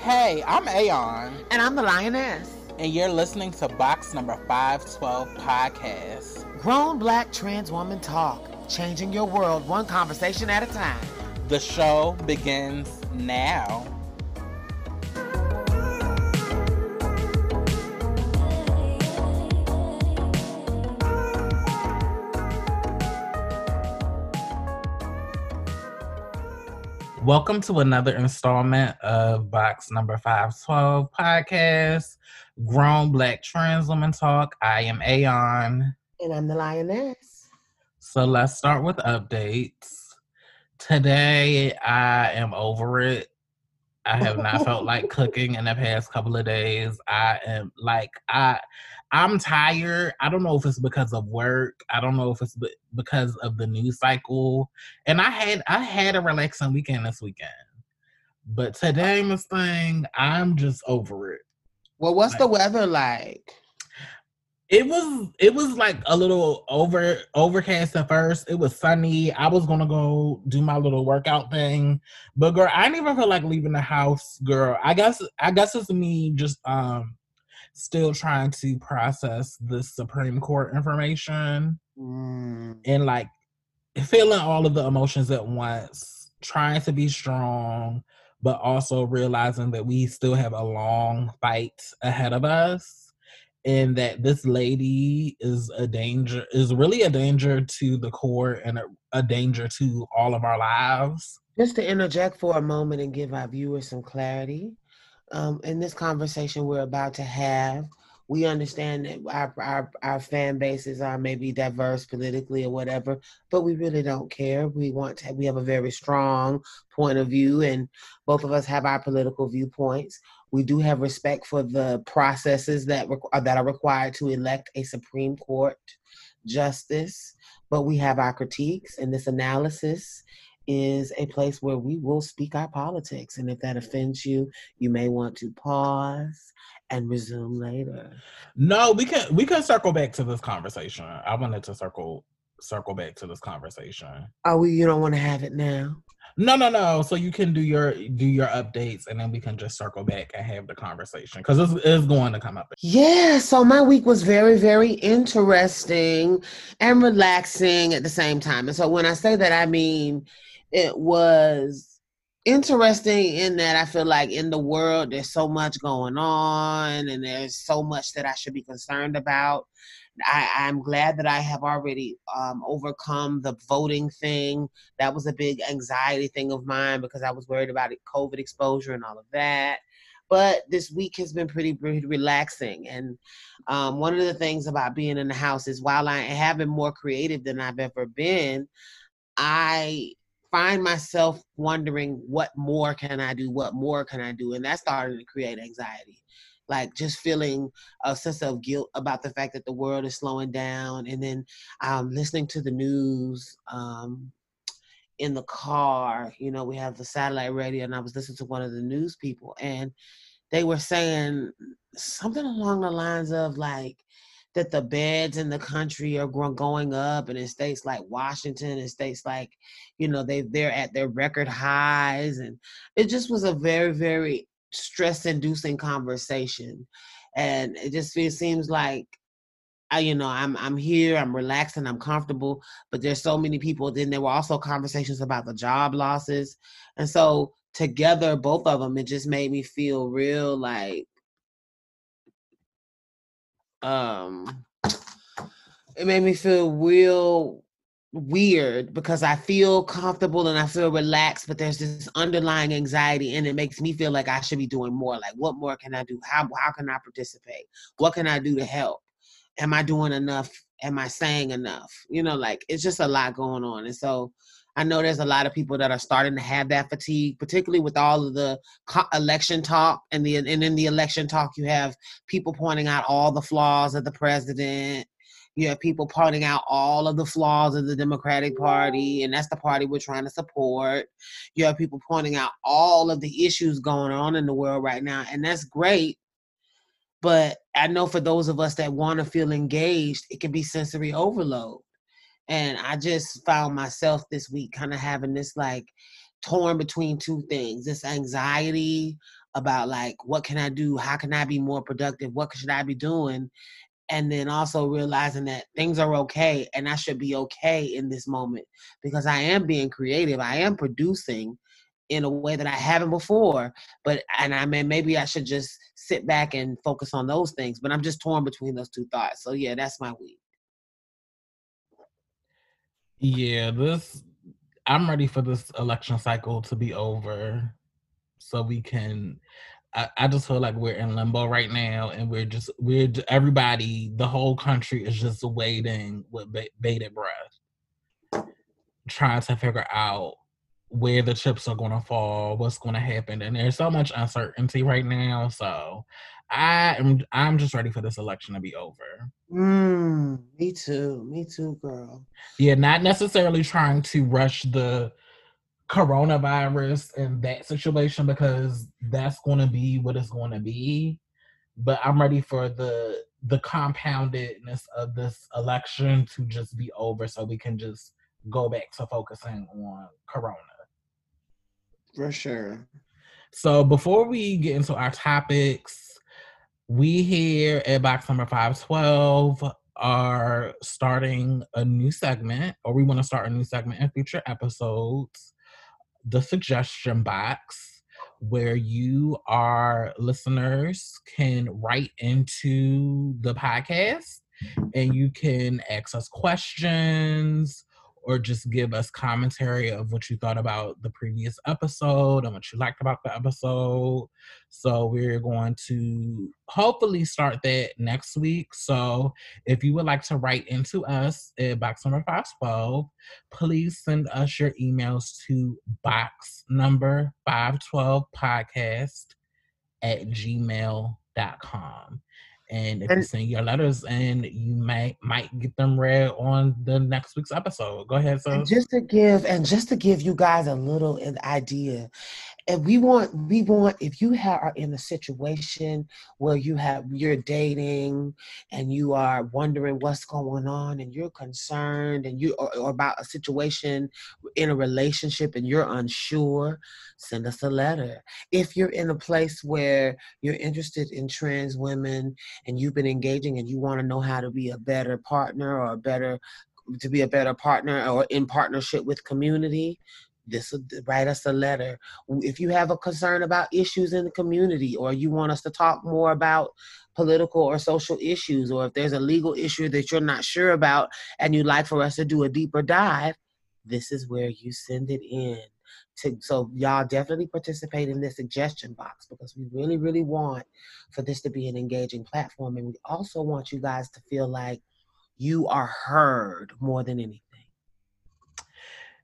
Hey, I'm Aeon. And I'm the Lioness. And you're listening to Box Number 512 Podcast. Grown Black Trans Woman Talk, changing your world one conversation at a time. The show begins now. Welcome to another installment of Box Number 512 podcast, Grown Black Trans Woman Talk. I am Aeon. And I'm the Lioness. So let's start with updates. Today, I am over it. I have not felt like cooking in the past couple of days. I am like, I I'm tired. I don't know if it's because of work. I don't know if it's because of the news cycle. And I had I had a relaxing weekend this weekend. But today, Miss Thing, I'm just over it. Well, what's like, the weather like? It was it was like a little over overcast at first. It was sunny. I was gonna go do my little workout thing, but girl, I didn't even feel like leaving the house. Girl, I guess I guess it's me just um still trying to process the Supreme Court information mm. and like feeling all of the emotions at once, trying to be strong, but also realizing that we still have a long fight ahead of us and that this lady is a danger is really a danger to the court and a, a danger to all of our lives just to interject for a moment and give our viewers some clarity um, in this conversation we're about to have, we understand that our, our, our fan bases are maybe diverse politically or whatever, but we really don't care. We want to, we have a very strong point of view, and both of us have our political viewpoints. We do have respect for the processes that uh, that are required to elect a Supreme Court justice, but we have our critiques and this analysis is a place where we will speak our politics. And if that offends you, you may want to pause and resume later. No, we can we can circle back to this conversation. I wanted to circle circle back to this conversation. Oh, well, you don't want to have it now. No, no, no. So you can do your do your updates, and then we can just circle back and have the conversation because it's, it's going to come up. Yeah. So my week was very, very interesting and relaxing at the same time. And so when I say that, I mean it was interesting in that I feel like in the world there's so much going on and there's so much that I should be concerned about. I, am glad that I have already um, overcome the voting thing. That was a big anxiety thing of mine because I was worried about it, COVID exposure and all of that. But this week has been pretty, pretty relaxing. And um, one of the things about being in the house is while I have been more creative than I've ever been, I find myself wondering what more can I do? What more can I do? And that started to create anxiety. Like just feeling a sense of guilt about the fact that the world is slowing down, and then um, listening to the news um, in the car. You know, we have the satellite radio, and I was listening to one of the news people, and they were saying something along the lines of like, that the beds in the country are going up and in states like washington and states like you know they they're at their record highs and it just was a very very stress inducing conversation and it just it seems like I, you know, I'm I'm here, I'm relaxed and I'm comfortable, but there's so many people. Then there were also conversations about the job losses, and so together, both of them, it just made me feel real like um it made me feel real weird because I feel comfortable and I feel relaxed, but there's this underlying anxiety and it makes me feel like I should be doing more. Like what more can I do? How how can I participate? What can I do to help? Am I doing enough? Am I saying enough? You know, like it's just a lot going on. And so I know there's a lot of people that are starting to have that fatigue, particularly with all of the election talk and the and in the election talk you have people pointing out all the flaws of the president. You have people pointing out all of the flaws of the Democratic Party, and that's the party we're trying to support. You have people pointing out all of the issues going on in the world right now, and that's great. But I know for those of us that want to feel engaged, it can be sensory overload and I just found myself this week kind of having this like torn between two things this anxiety about like what can I do? How can I be more productive? What should I be doing? And then also realizing that things are okay and I should be okay in this moment because I am being creative. I am producing in a way that I haven't before. But and I mean maybe I should just sit back and focus on those things. But I'm just torn between those two thoughts. So yeah, that's my week. Yeah, this I'm ready for this election cycle to be over so we can I, I, just feel like we're in limbo right now and we're just we're everybody the whole country is just waiting with bated breath. Trying to figure out where the chips are going to fall what's going to happen and there's so much uncertainty right now so i am i'm just ready for this election to be over mm, me too me too girl yeah not necessarily trying to rush the coronavirus and that situation because that's going to be what it's going to be. But I'm ready for the the compoundedness of this election to just be over so we can just go back to focusing on corona. For sure. So before we get into our topics, we here at Box Number 512 are starting a new segment, or we want to start a new segment in future episodes the suggestion box where you, our listeners, can write into the podcast and you can ask us questions or just give us commentary of what you thought about the previous episode and what you liked about the episode. So we're going to hopefully start that next week. So if you would like to write into us at box number 512, please send us your emails to box number 512 podcast at gmail.com and if and, you send your letters and you might might get them read on the next week's episode. Go ahead so just to give and just to give you guys a little idea and we want we want if you have, are in a situation where you have you're dating and you are wondering what's going on and you're concerned and you or, or about a situation in a relationship and you're unsure send us a letter. If you're in a place where you're interested in trans women and you've been engaging and you want to know how to be a better partner or a better to be a better partner or in partnership with community this write us a letter. If you have a concern about issues in the community or you want us to talk more about political or social issues or if there's a legal issue that you're not sure about and you'd like for us to do a deeper dive this is where you send it in. To, so y'all definitely participate in this suggestion box because we really really want for this to be an engaging platform and we also want you guys to feel like you are heard more than anything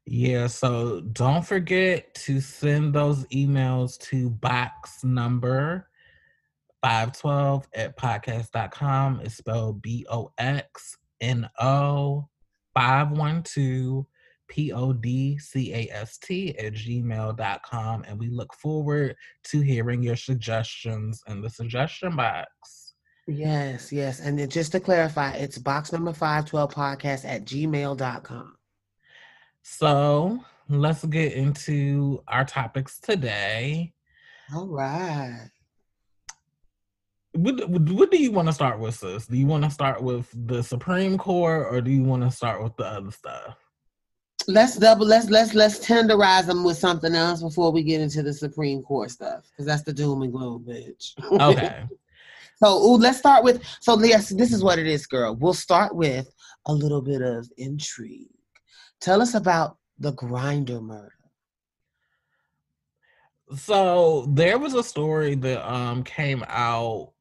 yeah, so don't forget to send those emails to box number 512 at podcast.com. It's spelled B O X N O 512 P O D C A S T at gmail.com. And we look forward to hearing your suggestions in the suggestion box. Yes, yes. And just to clarify, it's box number 512 podcast at gmail.com. So let's get into our topics today. All right. What, what do you want to start with, sis? Do you want to start with the Supreme Court or do you want to start with the other stuff? Let's double. Let's let's let's tenderize them with something else before we get into the Supreme Court stuff, because that's the doom and gloom, bitch. Okay. so ooh, let's start with. So yes, this is what it is, girl. We'll start with a little bit of intrigue. Tell us about the Grindr murder. So there was a story that um came out.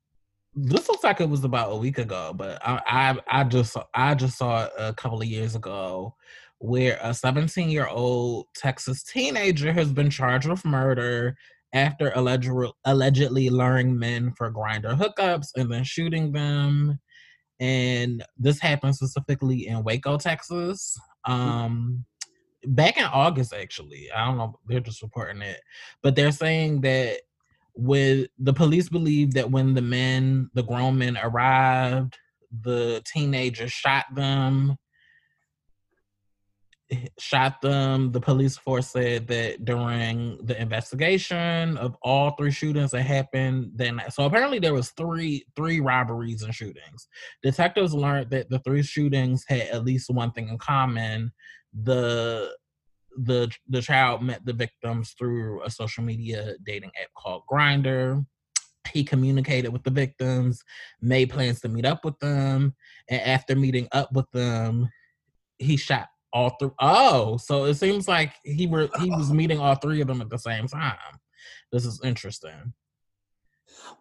This looks like it was about a week ago, but I I, I just I just saw it a couple of years ago, where a 17 year old Texas teenager has been charged with murder after allegedly allegedly luring men for Grindr hookups and then shooting them. And this happened specifically in Waco, Texas. Mm. Um, back in August, actually. I don't know. They're just reporting it, but they're saying that with the police believe that when the men, the grown men arrived, the teenagers shot them shot them. The police force said that during the investigation of all three shootings that happened, then so apparently there was three three robberies and shootings. Detectives learned that the three shootings had at least one thing in common: the the the child met the victims through a social media dating app called Grindr. He communicated with the victims, made plans to meet up with them, and after meeting up with them, he shot all three. Oh, so it seems like he were he was meeting all three of them at the same time. This is interesting.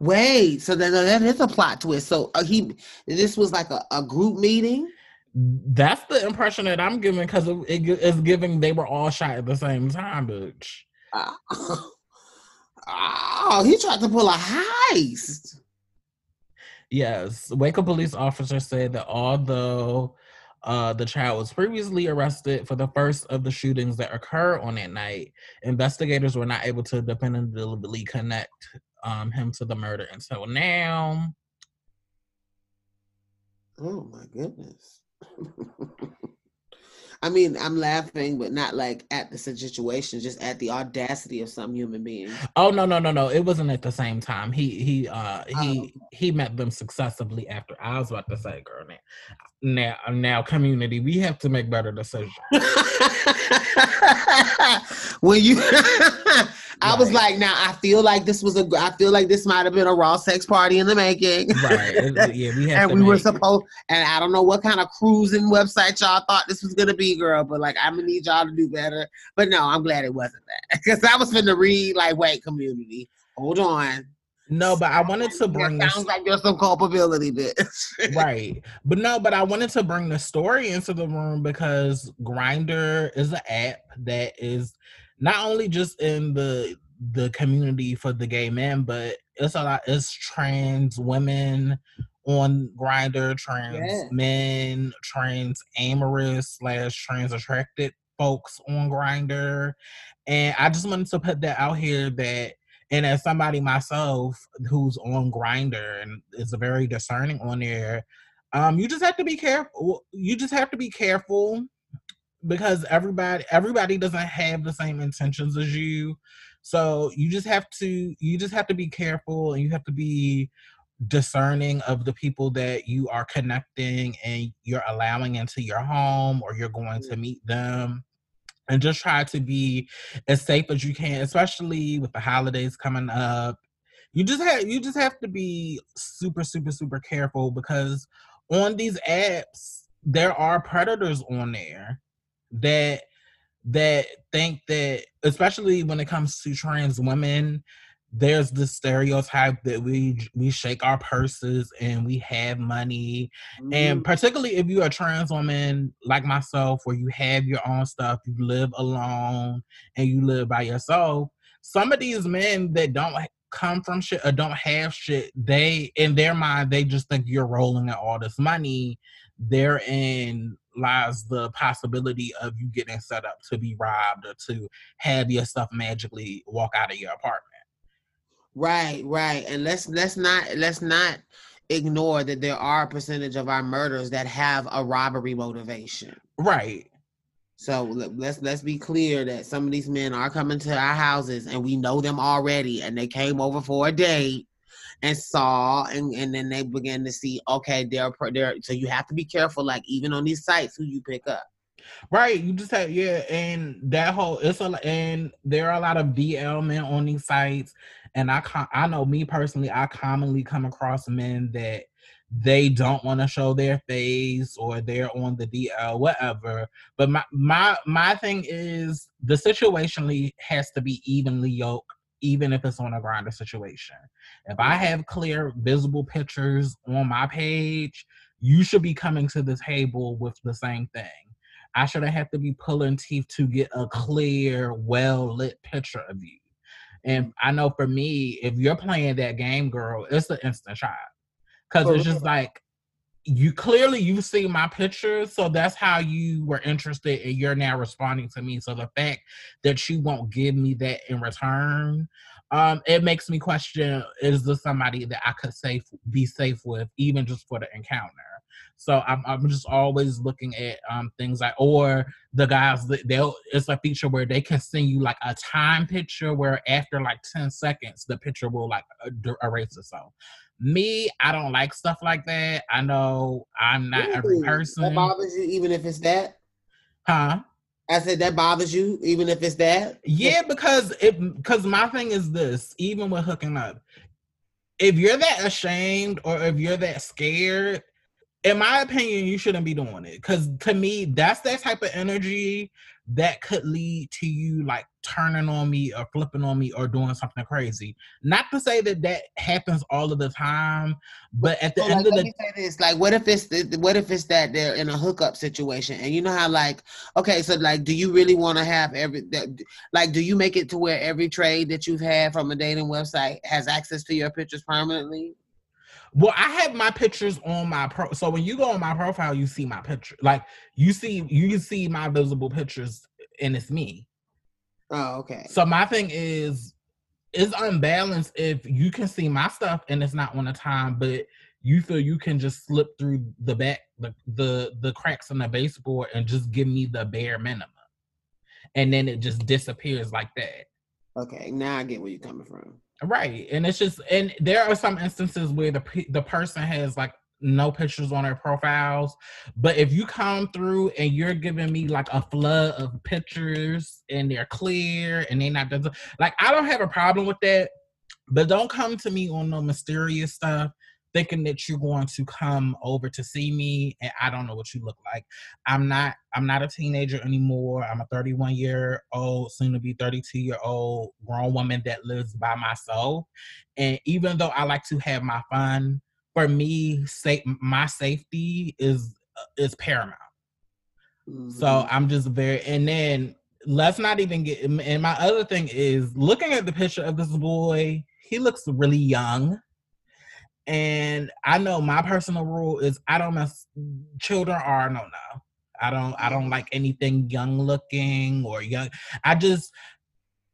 Wait, so then that is a plot twist. So uh, he this was like a, a group meeting. That's the impression that I'm giving because it, it, it's giving they were all shot at the same time, bitch. Uh, oh, he tried to pull a heist. Yes, Waco police officer said that although uh, the child was previously arrested for the first of the shootings that occurred on that night. Investigators were not able to definitively connect um, him to the murder until now. Oh my goodness. I mean, I'm laughing, but not like at the situation, just at the audacity of some human being. Oh no, no, no, no! It wasn't at the same time. He he uh he oh. he met them successively after. I was about to say, girl, now now, now community, we have to make better decisions. when you I was like, now I feel like this was a, I feel like this might have been a raw sex party in the making. Right. Yeah, we have and we make... were supposed, and I don't know what kind of cruising website y'all thought this was gonna be, girl. But like, I'm gonna need y'all to do better. But no, I'm glad it wasn't that because I was finna read like, wait, community, hold on. No, but I wanted to bring. It sounds like there's some culpability, bitch. right, but no, but I wanted to bring the story into the room because Grindr is an app that is not only just in the the community for the gay men, but it's a lot. It's trans women on Grindr, trans yeah. men, trans amorous slash trans attracted folks on Grindr, and I just wanted to put that out here that. And as somebody myself who's on Grindr and is very discerning on there, um, you just have to be careful. You just have to be careful because everybody everybody doesn't have the same intentions as you so you just have to you just have to be careful and you have to be discerning of the people that you are connecting and you're allowing into your home or you're going to meet them and just try to be as safe as you can especially with the holidays coming up. You just have you just have to be super super super careful because on these apps there are predators on there that that think that especially when it comes to trans women there's the stereotype that we we shake our purses and we have money mm-hmm. and particularly if you're a trans woman like myself where you have your own stuff you live alone and you live by yourself some of these men that don't come from shit or don't have shit they in their mind they just think you're rolling in all this money therein lies the possibility of you getting set up to be robbed or to have your stuff magically walk out of your apartment. Right, right. And let's let's not let's not ignore that there are a percentage of our murders that have a robbery motivation. Right. So let's let's be clear that some of these men are coming to our houses and we know them already and they came over for a date and saw and, and then they began to see okay they're they're so you have to be careful like even on these sites who you pick up right you just have yeah and that whole it's a and there are a lot of dl men on these sites and i i know me personally i commonly come across men that they don't want to show their face or they're on the DL, whatever. But my my my thing is the situationally has to be evenly yoked even if it's on a Grindr situation. If I have clear, visible pictures on my page, you should be coming to the table with the same thing. I shouldn't have to be pulling teeth to get a clear, well lit picture of you. And I know for me, if you're playing that game, girl, it's an instant shot. Cause it's just like you clearly you see my pictures, so that's how you were interested, and you're now responding to me. So the fact that you won't give me that in return, um, it makes me question: Is this somebody that I could safe be safe with, even just for the encounter? So I'm, I'm just always looking at um things like or the guys they'll it's a feature where they can send you like a time picture where after like 10 seconds the picture will like erase itself. Me, I don't like stuff like that. I know I'm not really? every person. That bothers you even if it's that? Huh? I said that bothers you even if it's that? Yeah, because it because my thing is this, even with hooking up, if you're that ashamed or if you're that scared, in my opinion, you shouldn't be doing it. Cause to me, that's that type of energy that could lead to you like turning on me or flipping on me or doing something crazy. Not to say that that happens all of the time, but at the so end like, of the say this, like, what if it's the, what if it's that they're in a hookup situation and you know how like okay, so like, do you really want to have every that like do you make it to where every trade that you've had from a dating website has access to your pictures permanently? Well, I have my pictures on my pro. So when you go on my profile, you see my picture. Like you see, you can see my visible pictures, and it's me. Oh, okay. So my thing is, it's unbalanced if you can see my stuff and it's not on the time, but you feel you can just slip through the back, the the the cracks in the baseboard, and just give me the bare minimum, and then it just disappears like that. Okay, now I get where you're coming from. Right, and it's just, and there are some instances where the the person has like no pictures on their profiles, but if you come through and you're giving me like a flood of pictures and they're clear and they're not like, I don't have a problem with that, but don't come to me on no mysterious stuff thinking that you're going to come over to see me and I don't know what you look like. I'm not I'm not a teenager anymore. I'm a 31 year old, soon to be 32 year old grown woman that lives by myself. And even though I like to have my fun, for me, safe my safety is is paramount. Mm-hmm. So I'm just very and then let's not even get and my other thing is looking at the picture of this boy, he looks really young. And I know my personal rule is I don't mess children are no no. I don't I don't like anything young looking or young. I just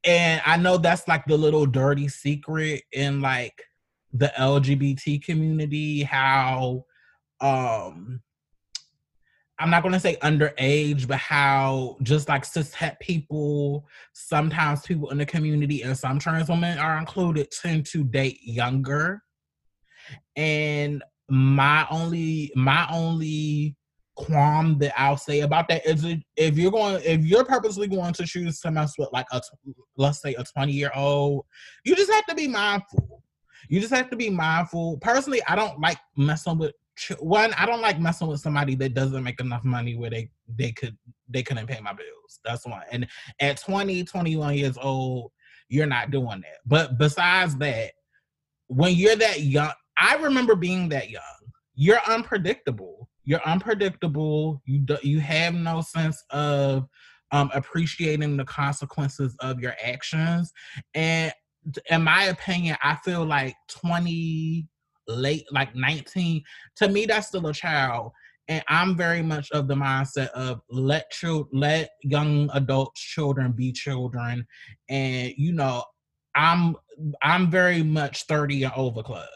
and I know that's like the little dirty secret in like the LGBT community, how um I'm not going to say underage, but how just like cis het people, sometimes people in the community and some trans women are included tend to date younger and my only my only qualm that I'll say about that is if you're going if you're purposely going to choose to mess with like a let's say a 20 year old, you just have to be mindful. You just have to be mindful. Personally, I don't like messing with one. I don't like messing with somebody that doesn't make enough money where they they could they couldn't pay my bills. That's one. And at 20, 21 years old, you're not doing that. But besides that, when you're that young, I remember being that young. You're unpredictable. You're unpredictable. You do, you have no sense of um, appreciating the consequences of your actions. And in my opinion, I feel like 20, late, like 19, to me, that's still a child. And I'm very much of the mindset of let children, let young adults, children be children. And you know, I'm I'm very much 30 and over club.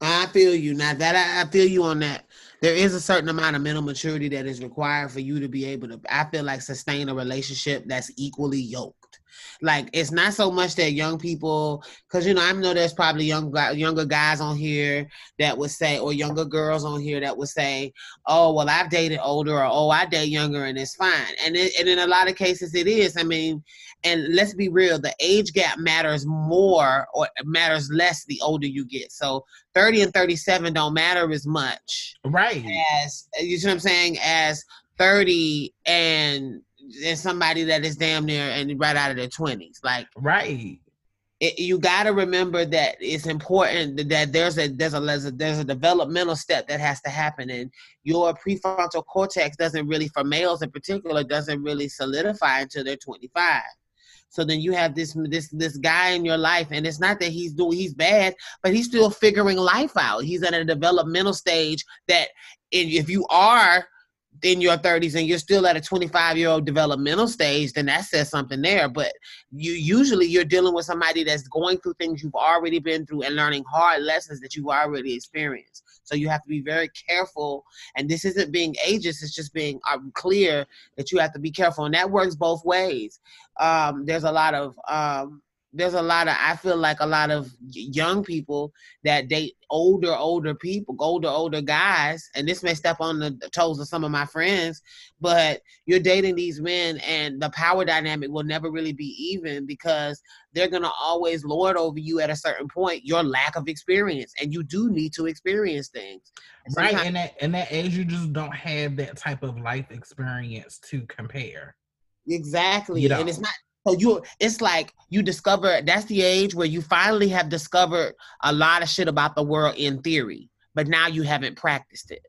I feel you. Now that I, I, feel you on that. There is a certain amount of mental maturity that is required for you to be able to, I feel like, sustain a relationship that's equally yoked. Like it's not so much that young people, because you know I know there's probably young younger guys on here that would say, or younger girls on here that would say, "Oh, well, I've dated older," or "Oh, I date younger," and it's fine. And it, and in a lot of cases, it is. I mean, and let's be real, the age gap matters more or matters less the older you get. So 30 and 37 don't matter as much. Right. As you see what I'm saying, as 30 and and somebody that is damn near and right out of their 20s. Like right. It, you got to remember that it's important that there's a, there's a there's a there's a developmental step that has to happen, and your prefrontal cortex doesn't really, for males in particular, doesn't really solidify until they're 25. So then you have this this this guy in your life, and it's not that he's doing he's bad, but he's still figuring life out. He's at a developmental stage that if you are in your 30s and you're still at a 25 year old developmental stage then that says something there. But you usually you're dealing with somebody that's going through things you've already been through and learning hard lessons that you've already experienced. So you have to be very careful and this isn't being ageist it's just being um, clear that you have to be careful and that works both ways. Um, there's a lot of um, there's a lot of I feel like a lot of young people that date older older people, older older guys, and this may step on the toes of some of my friends, but you're dating these men and the power dynamic will never really be even because they're going to always lord over you at a certain point your lack of experience and you do need to experience things. right, and that in that age you just don't have that type of life experience to compare. Exactly. You know? And it's not so you it's like you discover that's the age where you finally have discovered a lot of shit about the world in theory, but now you haven't practiced it.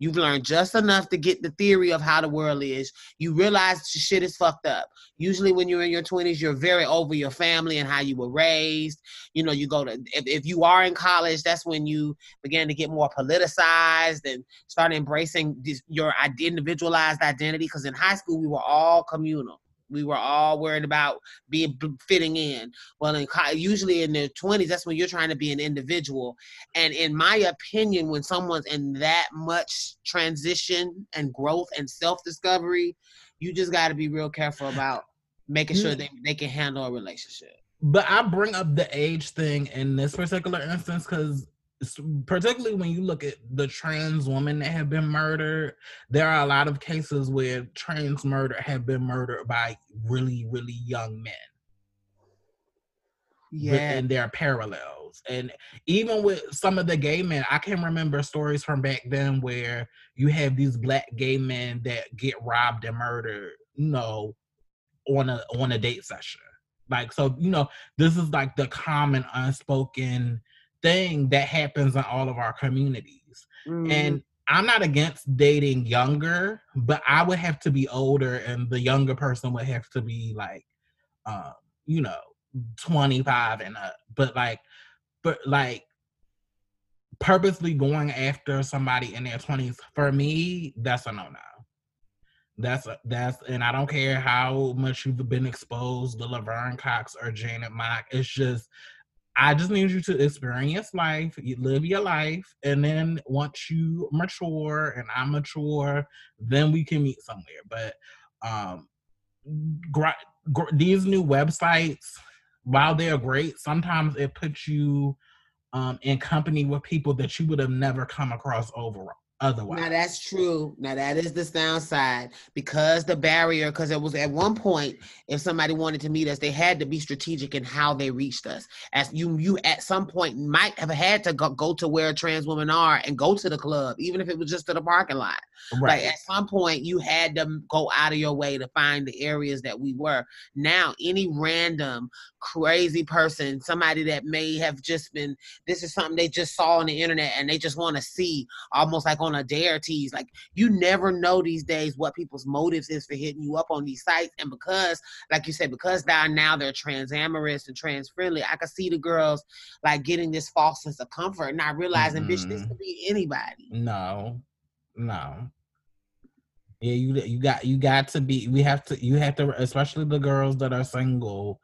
You've learned just enough to get the theory of how the world is. You realize shit is fucked up. Usually, when you're in your 20s, you're very over your family and how you were raised. You know, you go to, if, if you are in college, that's when you begin to get more politicized and start embracing this, your individualized identity. Because in high school, we were all communal. We were all worried about being fitting in. Well, in usually in their twenties, that's when you're trying to be an individual. And in my opinion, when someone's in that much transition and growth and self discovery, you just got to be real careful about making sure they, they can handle a relationship. But I bring up the age thing in this particular instance because particularly when you look at the trans women that have been murdered, there are a lot of cases where trans murder have been murdered by really, really young men. Yeah. And there are parallels. And even with some of the gay men, I can remember stories from back then where you have these black gay men that get robbed and murdered, you know, on a on a date session. Like so, you know, this is like the common unspoken thing that happens in all of our communities. Mm-hmm. And I'm not against dating younger, but I would have to be older, and the younger person would have to be like, um, you know, 25 and up. But like, but like, purposely going after somebody in their 20s for me, that's a no no. That's a, that's and I don't care how much you've been exposed to Laverne Cox or Janet Mock. It's just I just need you to experience life, you live your life, and then once you mature and I mature, then we can meet somewhere. But um, these new websites, while they're great, sometimes it puts you um, in company with people that you would have never come across overall otherwise. Now that's true. Now that is the downside because the barrier, because it was at one point, if somebody wanted to meet us, they had to be strategic in how they reached us. As you, you at some point might have had to go, go to where trans women are and go to the club, even if it was just to the parking lot. Right. Like at some point, you had to go out of your way to find the areas that we were. Now, any random crazy person, somebody that may have just been, this is something they just saw on the internet and they just want to see, almost like on a dare tease. Like you never know these days what people's motives is for hitting you up on these sites. And because, like you said, because now now they're trans amorous and trans friendly, I can see the girls like getting this false sense of comfort, not realizing, mm-hmm. bitch, this mm-hmm. could be anybody. No, no. Yeah, you you got you got to be. We have to. You have to, especially the girls that are single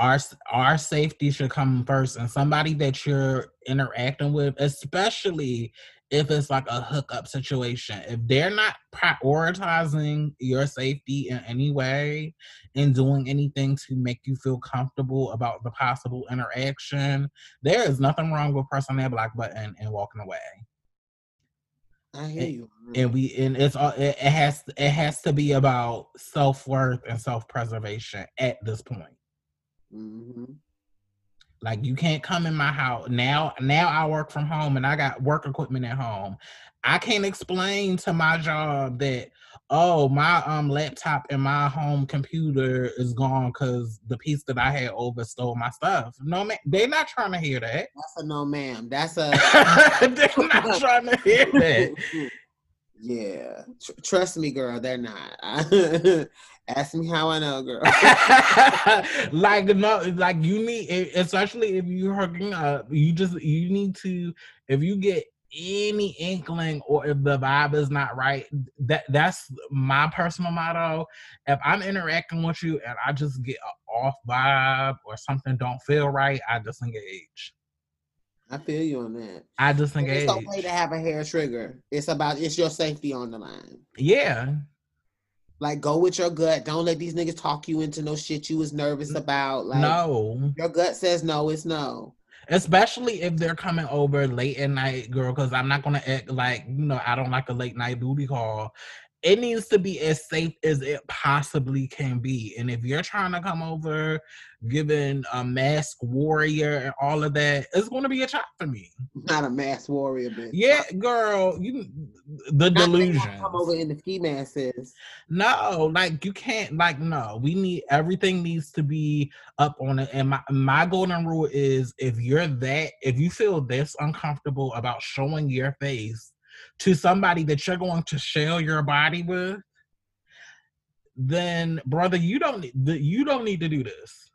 our our safety should come first and somebody that you're interacting with especially if it's like a hookup situation if they're not prioritizing your safety in any way and doing anything to make you feel comfortable about the possible interaction there is nothing wrong with pressing that black button and walking away I hear and, you. And we and it's all it, it has it has to be about self worth and self preservation at this point. Mm-hmm. Like you can't come in my house now. Now I work from home and I got work equipment at home. I can't explain to my job that oh my um laptop and my home computer is gone because the piece that I had over stole my stuff. No man, they're not trying to hear that. That's a no, ma'am. That's a they're not trying to hear that. Yeah, Tr- trust me, girl. They're not. Ask me how I know, girl. like no, like you need, especially if you're hooking up, you just you need to. If you get any inkling or if the vibe is not right, that that's my personal motto. If I'm interacting with you and I just get an off vibe or something don't feel right, I disengage. I feel you on that. I disengage. It's okay to have a hair trigger. It's about it's your safety on the line. Yeah. Like go with your gut. Don't let these niggas talk you into no shit you was nervous about. Like no. Your gut says no, it's no especially if they're coming over late at night, girl. Because I'm not gonna act like you know I don't like a late night booty call. It needs to be as safe as it possibly can be. And if you're trying to come over, giving a mask warrior and all of that, it's going to be a chop for me. Not a mask warrior, bitch. Yeah, girl, you the delusion. Come over in the ski masks. No, like you can't. Like no, we need everything needs to be up on it. And my my golden rule is if you're that, if you feel this uncomfortable about showing your face to somebody that you're going to share your body with, then brother, you don't you don't need to do this.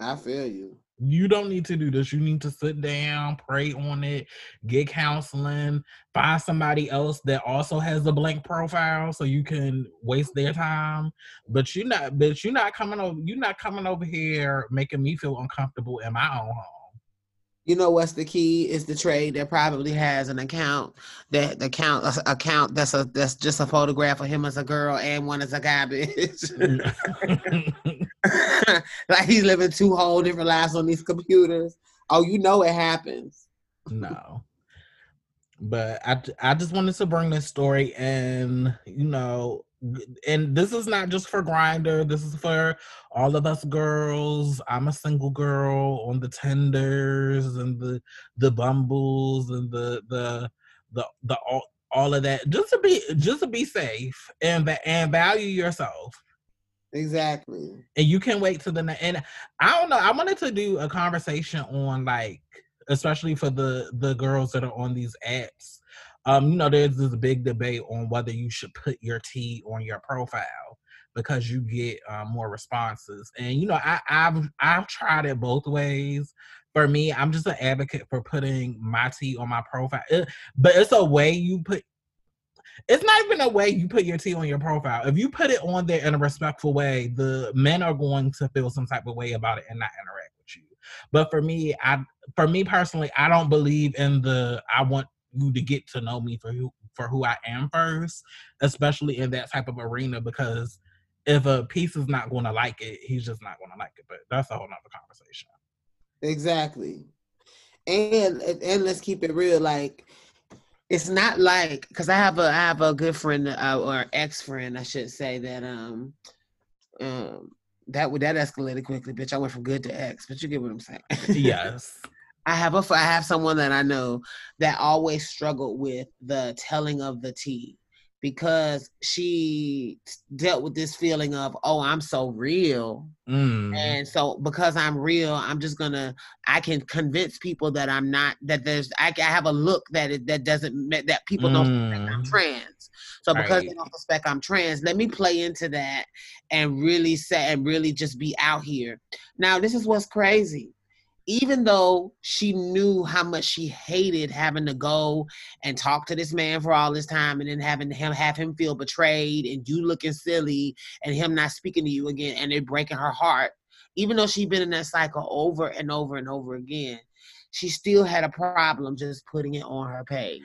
I feel you. You don't need to do this. You need to sit down, pray on it, get counseling, find somebody else that also has a blank profile so you can waste their time. But you're not but you're not coming over you're not coming over here making me feel uncomfortable in my own home you know what's the key is the trade that probably has an account that the account account that's a that's just a photograph of him as a girl and one as a guy bitch. like he's living two whole different lives on these computers. Oh, you know it happens. No. But I I just wanted to bring this story and you know and this is not just for Grindr this is for all of us girls. I'm a single girl on the Tinders and the the bumbles and the the the the all, all of that just to be just to be safe and and value yourself. Exactly. And you can wait to the next and i don't know i wanted to do a conversation on like especially for the the girls that are on these apps um, you know, there's this big debate on whether you should put your T on your profile because you get um, more responses. And you know, I, I've I've tried it both ways. For me, I'm just an advocate for putting my T on my profile, it, but it's a way you put. It's not even a way you put your T on your profile. If you put it on there in a respectful way, the men are going to feel some type of way about it and not interact with you. But for me, I for me personally, I don't believe in the I want you to get to know me for who for who I am first, especially in that type of arena because if a piece is not going to like it, he's just not going to like it. But that's a whole nother conversation. Exactly. And and let's keep it real. Like it's not like because I have a I have a good friend uh, or ex friend I should say that um um that would that escalated quickly, bitch. I went from good to ex, but you get what I'm saying. yes. I have a I have someone that I know that always struggled with the telling of the tea because she dealt with this feeling of oh I'm so real mm. and so because I'm real I'm just gonna I can convince people that I'm not that there's I, I have a look that it, that doesn't that people mm. don't suspect I'm trans so because right. they don't suspect I'm trans let me play into that and really say and really just be out here now this is what's crazy even though she knew how much she hated having to go and talk to this man for all this time and then having him have him feel betrayed and you looking silly and him not speaking to you again and it breaking her heart even though she'd been in that cycle over and over and over again she still had a problem just putting it on her page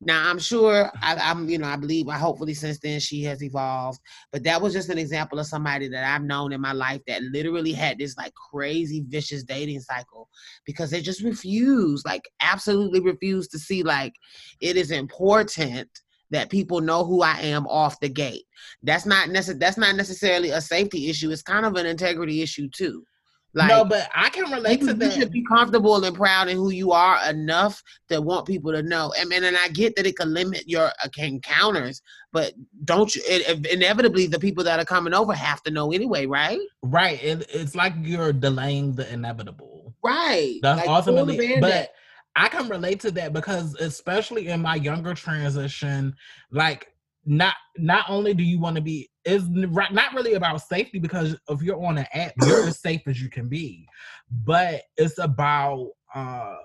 now I'm sure I, am you know, I believe I hopefully since then she has evolved. But that was just an example of somebody that I've known in my life that literally had this like crazy vicious dating cycle because they just refused, like absolutely refused to see like it is important that people know who I am off the gate. That's not necess- that's not necessarily a safety issue. It's kind of an integrity issue too. Like, no, but I can relate you, to that. You should be comfortable and proud in who you are enough to want people to know. I mean, and I get that it can limit your uh, encounters, but don't you? It, inevitably, the people that are coming over have to know anyway, right? Right. It, it's like you're delaying the inevitable. Right. That's like, ultimately. But I can relate to that because, especially in my younger transition, like not not only do you want to be is not really about safety because if you're on an app you're as safe as you can be. But it's about uh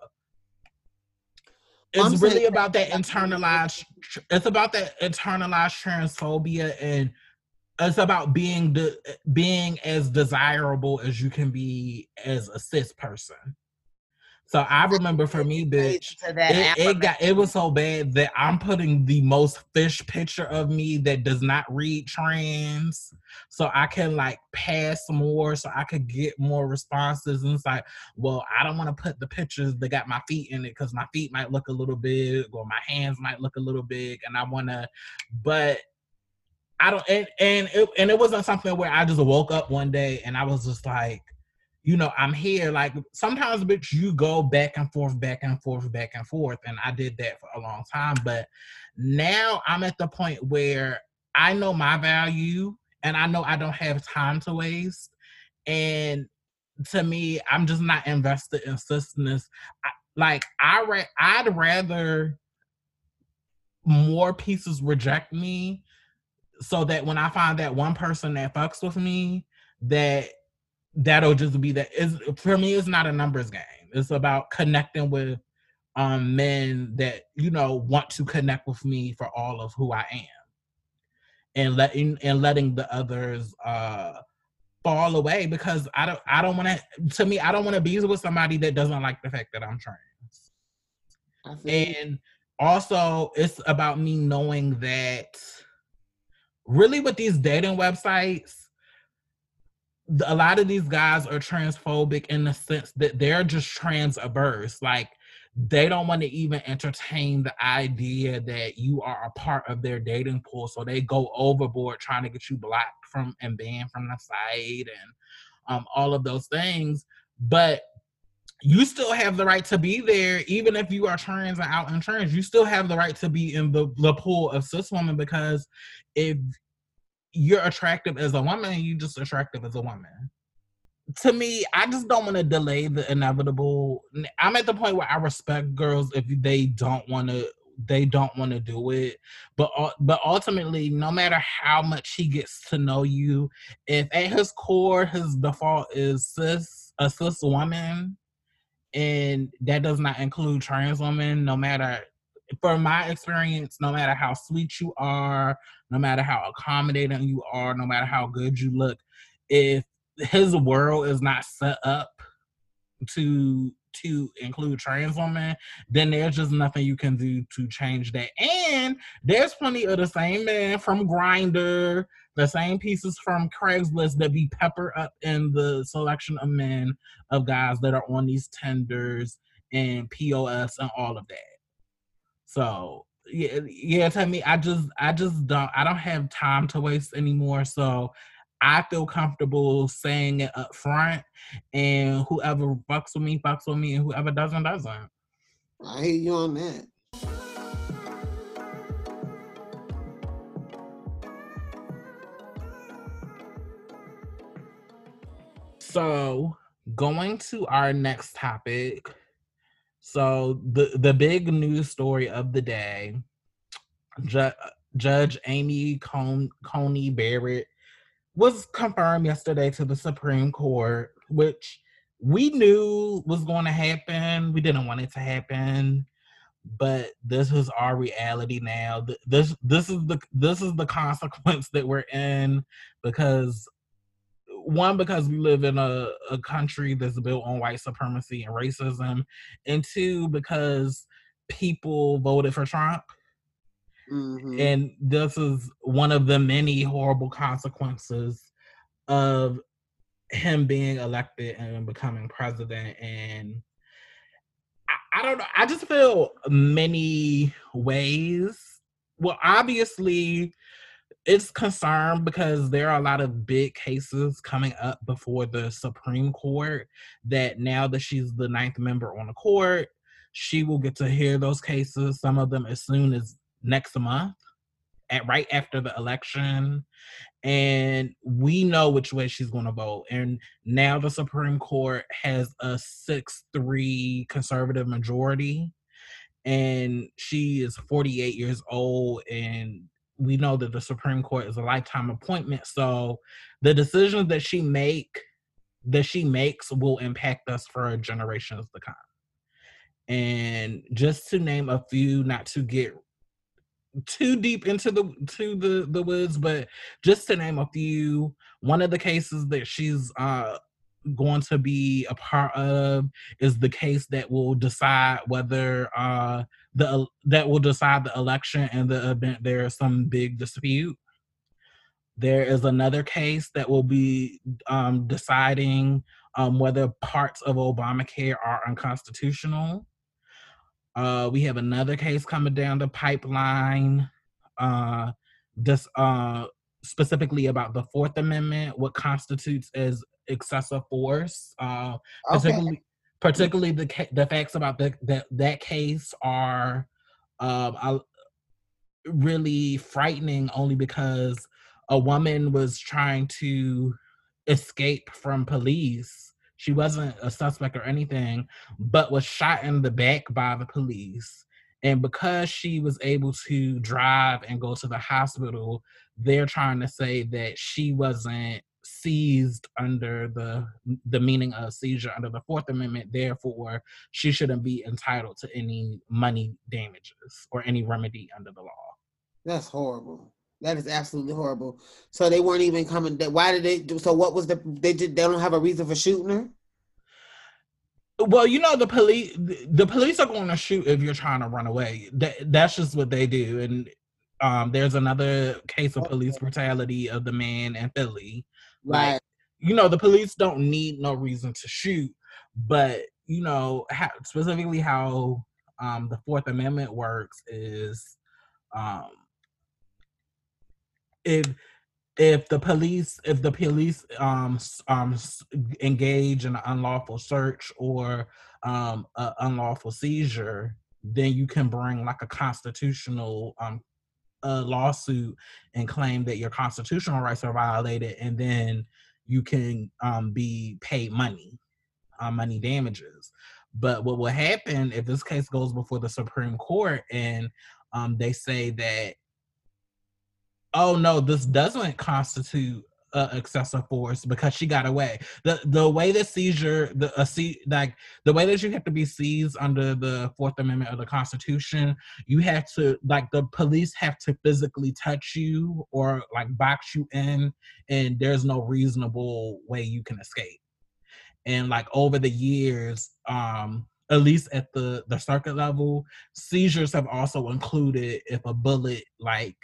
it's really about that internalized it's about that internalized transphobia and it's about being the being as desirable as you can be as a cis person so I remember for me, bitch, it, it, got it was so bad that I'm putting the most fish picture of me that does not read trans, so I can like pass more, so I could get more responses. And it's like, well, I don't want to put the pictures that got my feet in it because my feet might look a little big or my hands might look a little big, and I want to, but I don't. And and it, and it wasn't something where I just woke up one day and I was just like you know, I'm here. Like sometimes, bitch, you go back and forth, back and forth, back and forth. And I did that for a long time. But now I'm at the point where I know my value and I know I don't have time to waste. And to me, I'm just not invested in cisness. I, like I ra- I'd rather more pieces reject me so that when I find that one person that fucks with me, that that'll just be that is for me it's not a numbers game. It's about connecting with um men that you know want to connect with me for all of who i am. And letting and letting the others uh fall away because i don't i don't want to to me i don't want to be with somebody that doesn't like the fact that i'm trans. And also it's about me knowing that really with these dating websites a lot of these guys are transphobic in the sense that they're just trans averse. Like they don't want to even entertain the idea that you are a part of their dating pool. So they go overboard trying to get you blocked from and banned from the site and um, all of those things. But you still have the right to be there, even if you are trans and out in trans. You still have the right to be in the, the pool of cis women because if you're attractive as a woman, you just attractive as a woman. To me, I just don't want to delay the inevitable. I'm at the point where I respect girls if they don't want to they don't want to do it but but ultimately no matter how much he gets to know you if at his core his default is cis a cis woman and that does not include trans women no matter for my experience, no matter how sweet you are, no matter how accommodating you are, no matter how good you look, if his world is not set up to to include trans women, then there's just nothing you can do to change that. And there's plenty of the same men from Grindr, the same pieces from Craigslist that be pepper up in the selection of men of guys that are on these Tinders and POS and all of that. So yeah, yeah. To me, I just, I just don't, I don't have time to waste anymore. So I feel comfortable saying it up front, and whoever fucks with me, fucks with me, and whoever doesn't, doesn't. I hear you on that. So, going to our next topic, so the the big news story of the day, Ju- uh, Judge Amy Con- Coney Barrett was confirmed yesterday to the Supreme Court, which we knew was going to happen. We didn't want it to happen, but this is our reality now. This this is the this is the consequence that we're in because one because we live in a, a country that's built on white supremacy and racism and two because people voted for trump. Mm-hmm. and this is one of the many horrible consequences of him being elected and becoming president. And I, I don't know i just feel many ways. Well obviously it's concerned because there are a lot of big cases coming up before the Supreme Court that now that she's the ninth member on the court, she will get to hear those cases, some of them as soon as next month, at right after the election. And we know which way she's going to vote. And now the Supreme Court has a 6 3 conservative majority. And she is 48 years old and we know that the Supreme Court is a lifetime appointment. So the decisions that she make that she makes will impact us for generations to come. And just to name a few, not to get too deep into the to the the woods, but just to name a few, one of the cases that she's uh going to be a part of is the case that will decide whether uh the that will decide the election and the event there is some big dispute. There is another case that will be um, deciding um, whether parts of Obamacare are unconstitutional. Uh, we have another case coming down the pipeline, uh, this uh, specifically about the Fourth Amendment, what constitutes as excessive force. Uh, okay. Particularly, particularly the the facts about the, that that case are um, really frightening, only because a woman was trying to escape from police she wasn't a suspect or anything, but was shot in the back by the police. And because she was able to drive and go to the hospital, they're trying to say that she wasn't seized under the the meaning of seizure under the Fourth Amendment. Therefore, she shouldn't be entitled to any money damages or any remedy under the law. That's horrible. That is absolutely horrible. So they weren't even coming. Why did they do? So what was the? They did. They don't have a reason for shooting her. Well, you know the police. The police are going to shoot if you're trying to run away. That, that's just what they do. And um, there's another case of police brutality of the man in Philly. Right. Like, you know the police don't need no reason to shoot, but you know how, specifically how um, the Fourth Amendment works is um, if if the police if the police um um engage in an unlawful search or um an unlawful seizure then you can bring like a constitutional um a lawsuit and claim that your constitutional rights are violated and then you can um be paid money uh, money damages. But what will happen if this case goes before the supreme court and um they say that oh no, this doesn't constitute uh, excessive force because she got away. The the way the seizure, the a see like the way that you have to be seized under the Fourth Amendment of the Constitution, you have to like the police have to physically touch you or like box you in, and there's no reasonable way you can escape. And like over the years, um, at least at the the circuit level, seizures have also included if a bullet like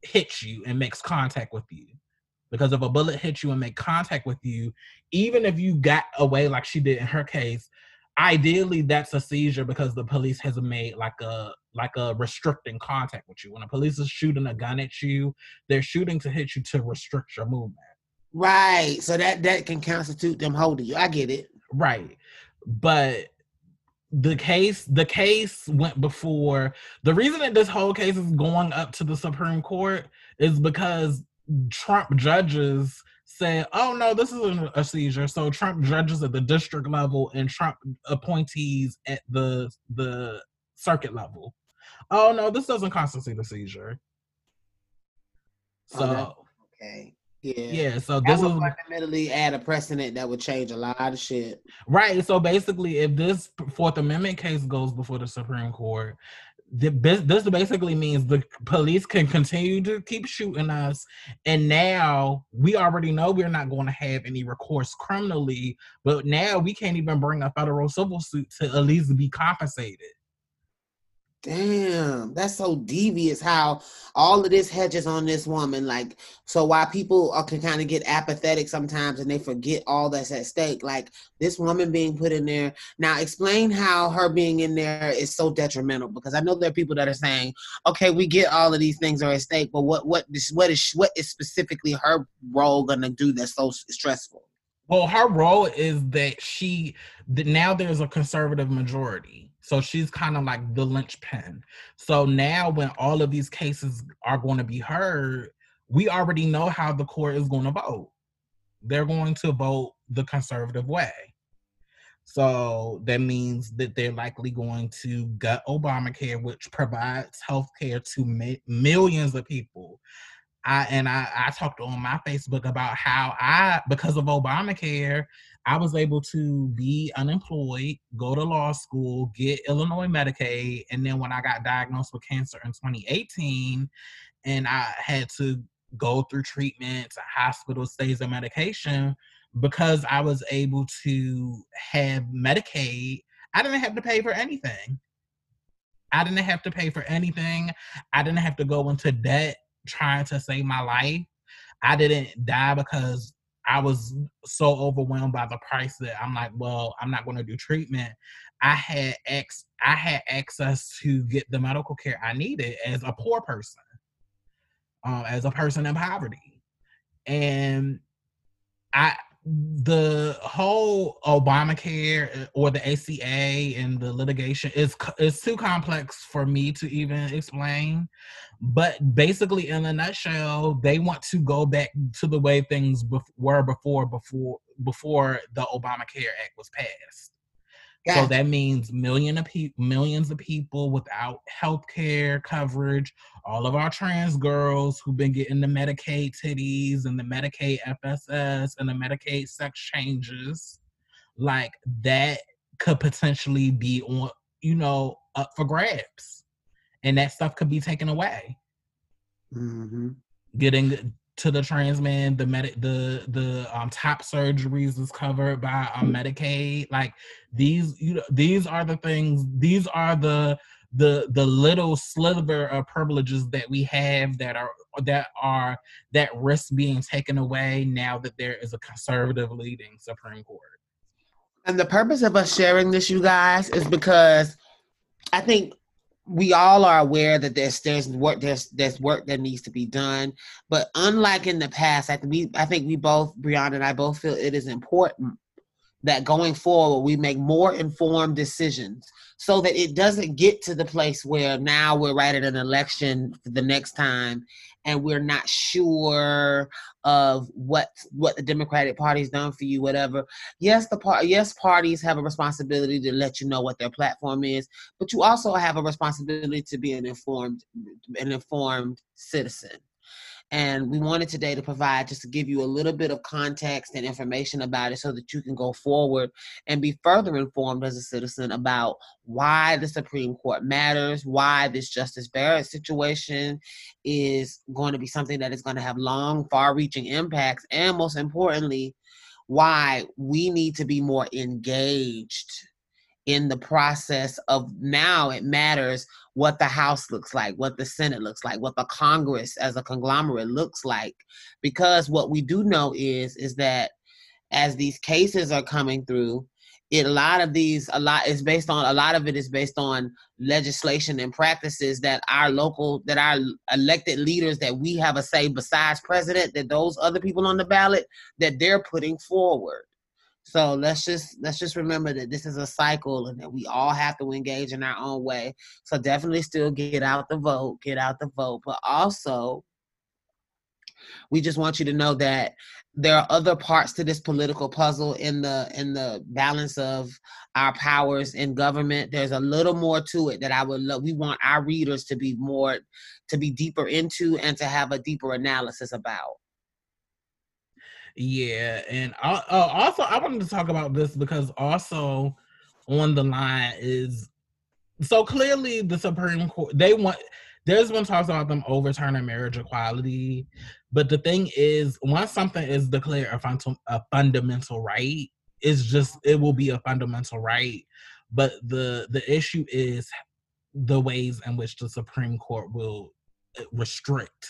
hits you and makes contact with you. Because if a bullet hits you and make contact with you, even if you got away like she did in her case, ideally that's a seizure because the police has made like a like a restricting contact with you. When a police is shooting a gun at you, they're shooting to hit you to restrict your movement. Right. So that that can constitute them holding you. I get it. Right. But the case the case went before the reason that this whole case is going up to the supreme court is because trump judges said oh no this isn't a seizure so trump judges at the district level and trump appointees at the the circuit level oh no this doesn't constitute a seizure so oh, okay yeah. Yeah. So this would fundamentally add a precedent that would change a lot of shit. Right. So basically, if this Fourth Amendment case goes before the Supreme Court, this basically means the police can continue to keep shooting us and now we already know we're not going to have any recourse criminally but now we can't even bring a federal civil suit to at least be compensated Damn, that's so devious how all of this hedges on this woman. Like, so why people are, can kind of get apathetic sometimes and they forget all that's at stake. Like, this woman being put in there. Now, explain how her being in there is so detrimental because I know there are people that are saying, okay, we get all of these things are at stake, but what, what, what is, what is specifically her role going to do that's so stressful? Well, her role is that she, that now there's a conservative majority so she's kind of like the linchpin. So now, when all of these cases are going to be heard, we already know how the court is going to vote. They're going to vote the conservative way. So that means that they're likely going to gut Obamacare, which provides health care to mi- millions of people. I and I, I talked on my Facebook about how I, because of Obamacare, I was able to be unemployed, go to law school, get Illinois Medicaid, and then when I got diagnosed with cancer in 2018, and I had to go through treatments, hospital stays, and medication because I was able to have Medicaid. I didn't have to pay for anything. I didn't have to pay for anything. I didn't have to go into debt trying to save my life. I didn't die because I was so overwhelmed by the price that I'm like, well, I'm not going to do treatment. I had ex I had access to get the medical care I needed as a poor person, um, as a person in poverty, and I the whole Obamacare uh, or the ACA and the litigation is is too complex for me to even explain. But basically, in a nutshell, they want to go back to the way things bef- were before before before the Obamacare Act was passed. So that means million of pe- millions of people without health care coverage, all of our trans girls who've been getting the Medicaid titties and the Medicaid FFS and the Medicaid sex changes, like that could potentially be on, you know, up for grabs. And that stuff could be taken away. Mm-hmm. Getting to the trans man, the med the the um, top surgeries is covered by um, Medicaid. Like these, you know, these are the things. These are the the the little sliver of privileges that we have that are that are that risk being taken away now that there is a conservative leading Supreme Court. And the purpose of us sharing this, you guys, is because I think we all are aware that there's there's work there's there's work that needs to be done. But unlike in the past i think we i think we both brianna and i both feel it is important that going forward we make more informed decisions so that it doesn't get to the place where now we're right at an election for the next time and we're not sure of what what the democratic party's done for you whatever yes the part yes parties have a responsibility to let you know what their platform is but you also have a responsibility to be an informed an informed citizen and we wanted today to provide just to give you a little bit of context and information about it so that you can go forward and be further informed as a citizen about why the Supreme Court matters, why this Justice Barrett situation is going to be something that is going to have long, far reaching impacts, and most importantly, why we need to be more engaged in the process of now it matters what the House looks like, what the Senate looks like, what the Congress as a conglomerate looks like. Because what we do know is is that as these cases are coming through, it a lot of these a lot is based on a lot of it is based on legislation and practices that our local that our elected leaders that we have a say besides president that those other people on the ballot that they're putting forward so let's just let's just remember that this is a cycle and that we all have to engage in our own way. So definitely still get out the vote, get out the vote, but also we just want you to know that there are other parts to this political puzzle in the in the balance of our powers in government. There's a little more to it that i would love we want our readers to be more to be deeper into and to have a deeper analysis about yeah, and uh, also I wanted to talk about this because also on the line is so clearly the Supreme Court they want there's been talks about them overturning marriage equality, but the thing is, once something is declared a, a fundamental right, it's just it will be a fundamental right. But the the issue is the ways in which the Supreme Court will uh, restrict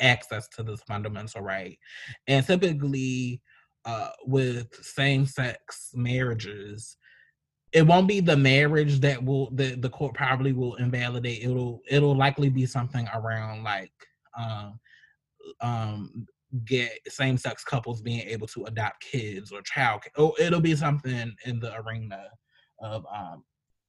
access to this fundamental right. And typically, uh, with same sex marriages, it won't be the marriage that will the, the court probably will invalidate. It'll it'll likely be something around like um um get same sex couples being able to adopt kids or child oh it'll be something in the arena of um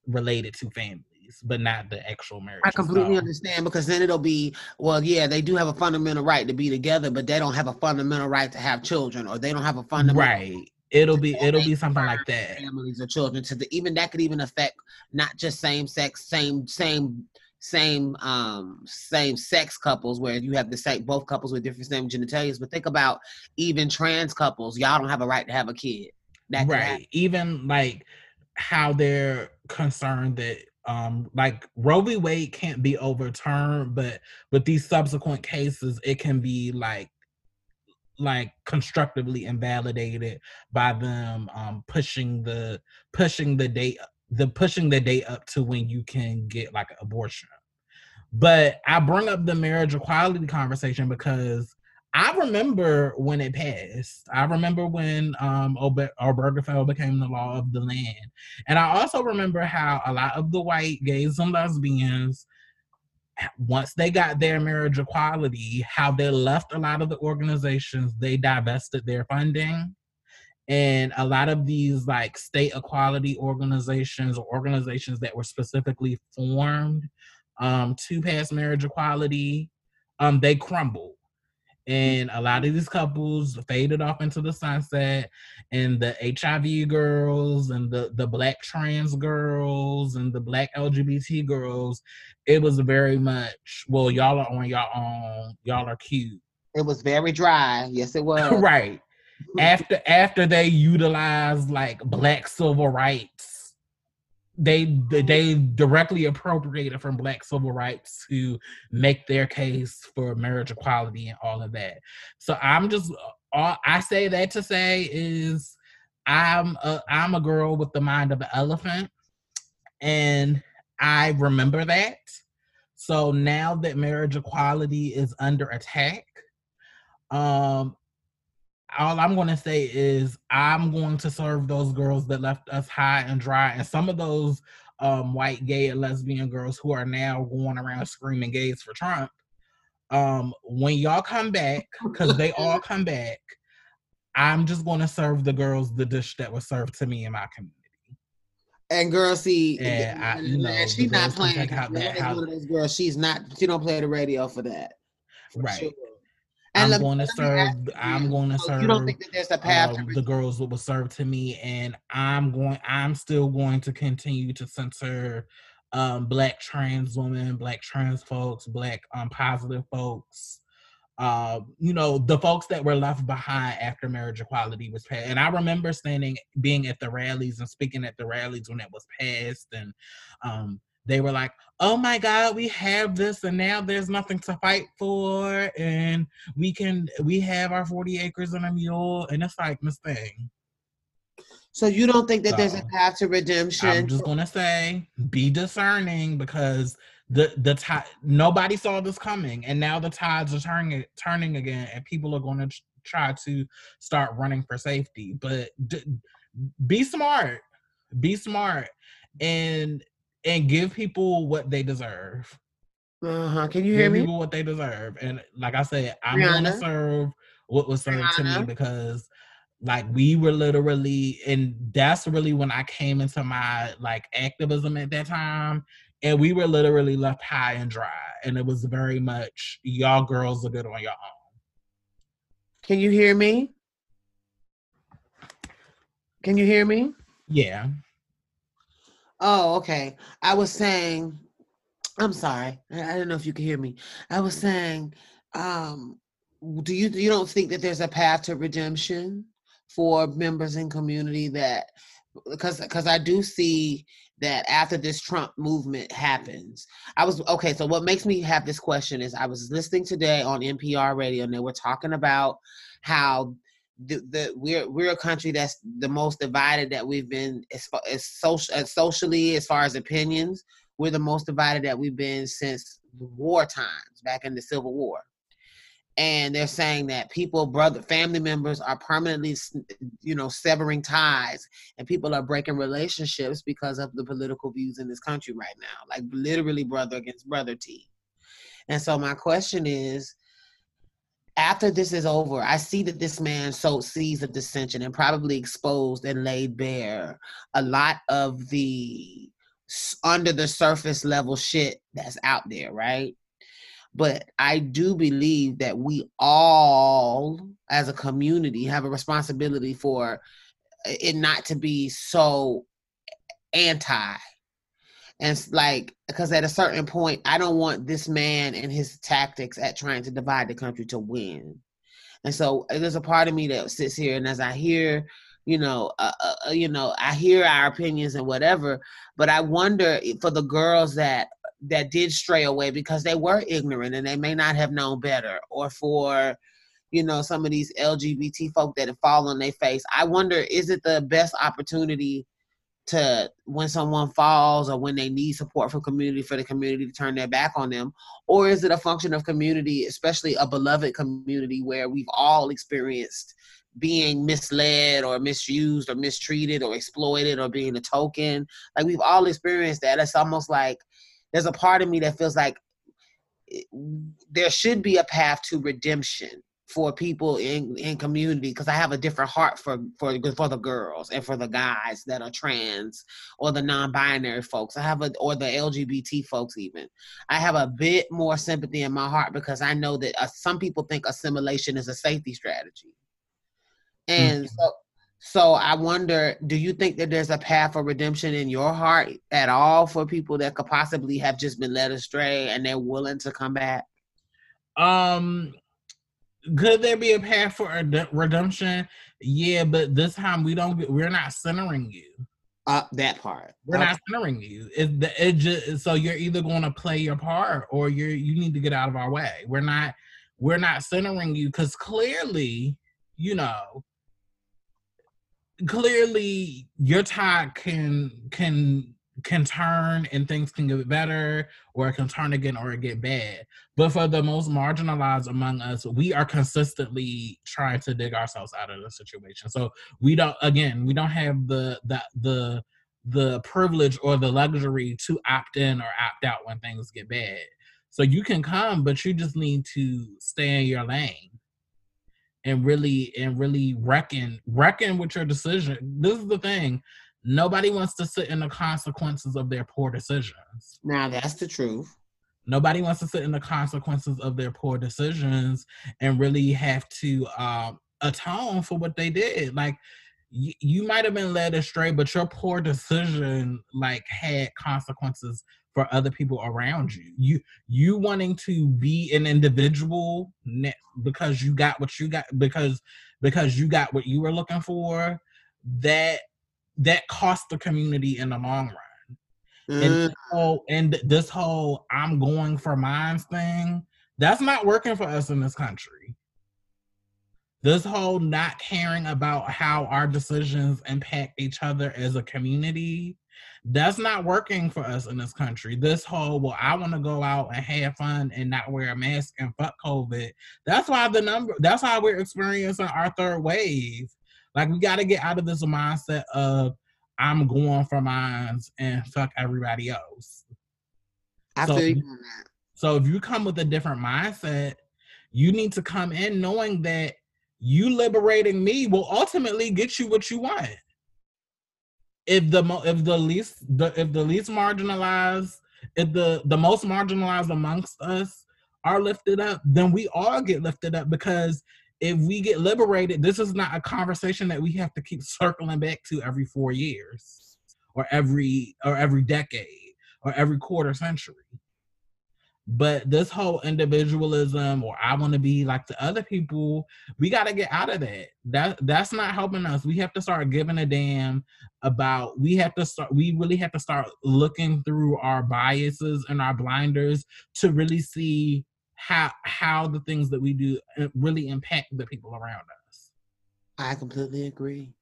related to family but not the actual marriage. I completely understand because then it'll be, well, yeah, they do have a fundamental right to be together, but they don't have a fundamental right to have children, or they don't have a fundamental right. It'll be it'll be something like that. Families or children to the even that could even affect not just same sex, same same same um same sex couples where you have the same both couples with different same genitalia but think about even trans couples y'all don't have a right to have a kid that right. Even like how they're concerned that um like Roe v. Wade can't be overturned, but with these subsequent cases, it can be like like constructively invalidated by them um pushing the pushing the date the pushing the date up to when you can get like an abortion. But I bring up the marriage equality conversation because I remember when it passed. I remember when um Ober- Obergefell became the law of the land. And I also remember how a lot of the white gays and lesbians once they got their marriage equality, how they left a lot of the organizations, they divested their funding. And a lot of these like state equality organizations or organizations that were specifically formed um, to pass marriage equality, um, they crumbled and a lot of these couples faded off into the sunset and the hiv girls and the, the black trans girls and the black lgbt girls it was very much well y'all are on your own y'all are cute. It was very dry. Yes it was. Right. After after they utilized like black civil rights they they directly appropriated from black civil rights to make their case for marriage equality and all of that. So i'm just all i say that to say is i'm a i'm a girl with the mind of an elephant and i remember that. So now that marriage equality is under attack um all I'm going to say is I'm going to serve those girls that left us high and dry, and some of those um, white gay and lesbian girls who are now going around screaming gays for Trump. Um, when y'all come back, because they all come back, I'm just going to serve the girls the dish that was served to me in my community. And girl, see, and I, you know, she's not playing. How that, how, of those girls. She's not. She don't play the radio for that. For right. Sure. And I'm going to serve. I'm going to serve. You don't think that there's a path? Um, the girls that will serve to me, and I'm going. I'm still going to continue to censor um, black trans women, black trans folks, black um, positive folks. Uh, you know, the folks that were left behind after marriage equality was passed. And I remember standing, being at the rallies and speaking at the rallies when it was passed, and um, they were like, oh my God, we have this and now there's nothing to fight for. And we can, we have our 40 acres and a mule. And it's like, Miss Thing. So you don't think that so, there's a path to redemption? I'm just going to say, be discerning because the the tide nobody saw this coming and now the tides are turning turning again and people are going to try to start running for safety but d- be smart be smart and and give people what they deserve. Uh-huh. Can you hear give me? People what they deserve. And like I said, I'm Rihanna. gonna serve what was served Rihanna. to me because like we were literally and that's really when I came into my like activism at that time. And we were literally left high and dry. And it was very much y'all girls are good on your own. Can you hear me? Can you hear me? Yeah. Oh, okay. I was saying, I'm sorry. I, I don't know if you can hear me. I was saying, um, do you you don't think that there's a path to redemption for members in community that because because I do see that after this Trump movement happens, I was okay. So what makes me have this question is I was listening today on NPR radio and they were talking about how the, the we're we're a country that's the most divided that we've been as, as social as socially as far as opinions we're the most divided that we've been since war times back in the civil war. And they're saying that people brother family members are permanently you know severing ties and people are breaking relationships because of the political views in this country right now like literally brother against brother t and so my question is after this is over, I see that this man sowed seeds of dissension and probably exposed and laid bare a lot of the under the surface level shit that's out there, right? But I do believe that we all, as a community, have a responsibility for uh, it not to be so anti and like because at a certain point i don't want this man and his tactics at trying to divide the country to win and so there's a part of me that sits here and as i hear you know, uh, uh, you know, I hear our opinions and whatever, but I wonder for the girls that that did stray away because they were ignorant and they may not have known better, or for you know some of these LGBT folk that have fallen on their face. I wonder, is it the best opportunity to when someone falls or when they need support from community for the community to turn their back on them? Or is it a function of community especially a beloved community where we've all experienced being misled or misused or mistreated or exploited or being a token? Like we've all experienced that. It's almost like there's a part of me that feels like there should be a path to redemption for people in in community because I have a different heart for for for the girls and for the guys that are trans or the non-binary folks. I have a or the LGBT folks even. I have a bit more sympathy in my heart because I know that uh, some people think assimilation is a safety strategy, and mm-hmm. so so I wonder, do you think that there's a path for redemption in your heart at all for people that could possibly have just been led astray and they're willing to come back? Um could there be a path for a redemption? Yeah, but this time we don't. We're not centering you. Uh, that part. We're okay. not centering you. It, the, it just, so you're either going to play your part or you're you need to get out of our way. We're not we're not centering you because clearly, you know, clearly your tide can can can turn and things can get better or it can turn again or it get bad. But for the most marginalized among us, we are consistently trying to dig ourselves out of the situation. So we don't again, we don't have the the the the privilege or the luxury to opt in or opt out when things get bad. So you can come, but you just need to stay in your lane and really and really reckon reckon with your decision. This is the thing Nobody wants to sit in the consequences of their poor decisions. Now that's the truth. Nobody wants to sit in the consequences of their poor decisions and really have to um, atone for what they did. Like y- you might have been led astray, but your poor decision like had consequences for other people around you. You you wanting to be an individual because you got what you got because because you got what you were looking for. That that cost the community in the long run. Mm. And, this whole, and this whole I'm going for mines thing, that's not working for us in this country. This whole not caring about how our decisions impact each other as a community, that's not working for us in this country. This whole, well, I want to go out and have fun and not wear a mask and fuck COVID. That's why the number, that's why we're experiencing our third wave like we got to get out of this mindset of I'm going for mines and fuck everybody else. I so, feel you So if you come with a different mindset, you need to come in knowing that you liberating me will ultimately get you what you want. If the if the least the if the least marginalized if the the most marginalized amongst us are lifted up, then we all get lifted up because if we get liberated, this is not a conversation that we have to keep circling back to every four years or every or every decade or every quarter century. But this whole individualism or I want to be like the other people, we got to get out of that. That that's not helping us. We have to start giving a damn about we have to start we really have to start looking through our biases and our blinders to really see how how the things that we do uh, really impact the people around us. I completely agree.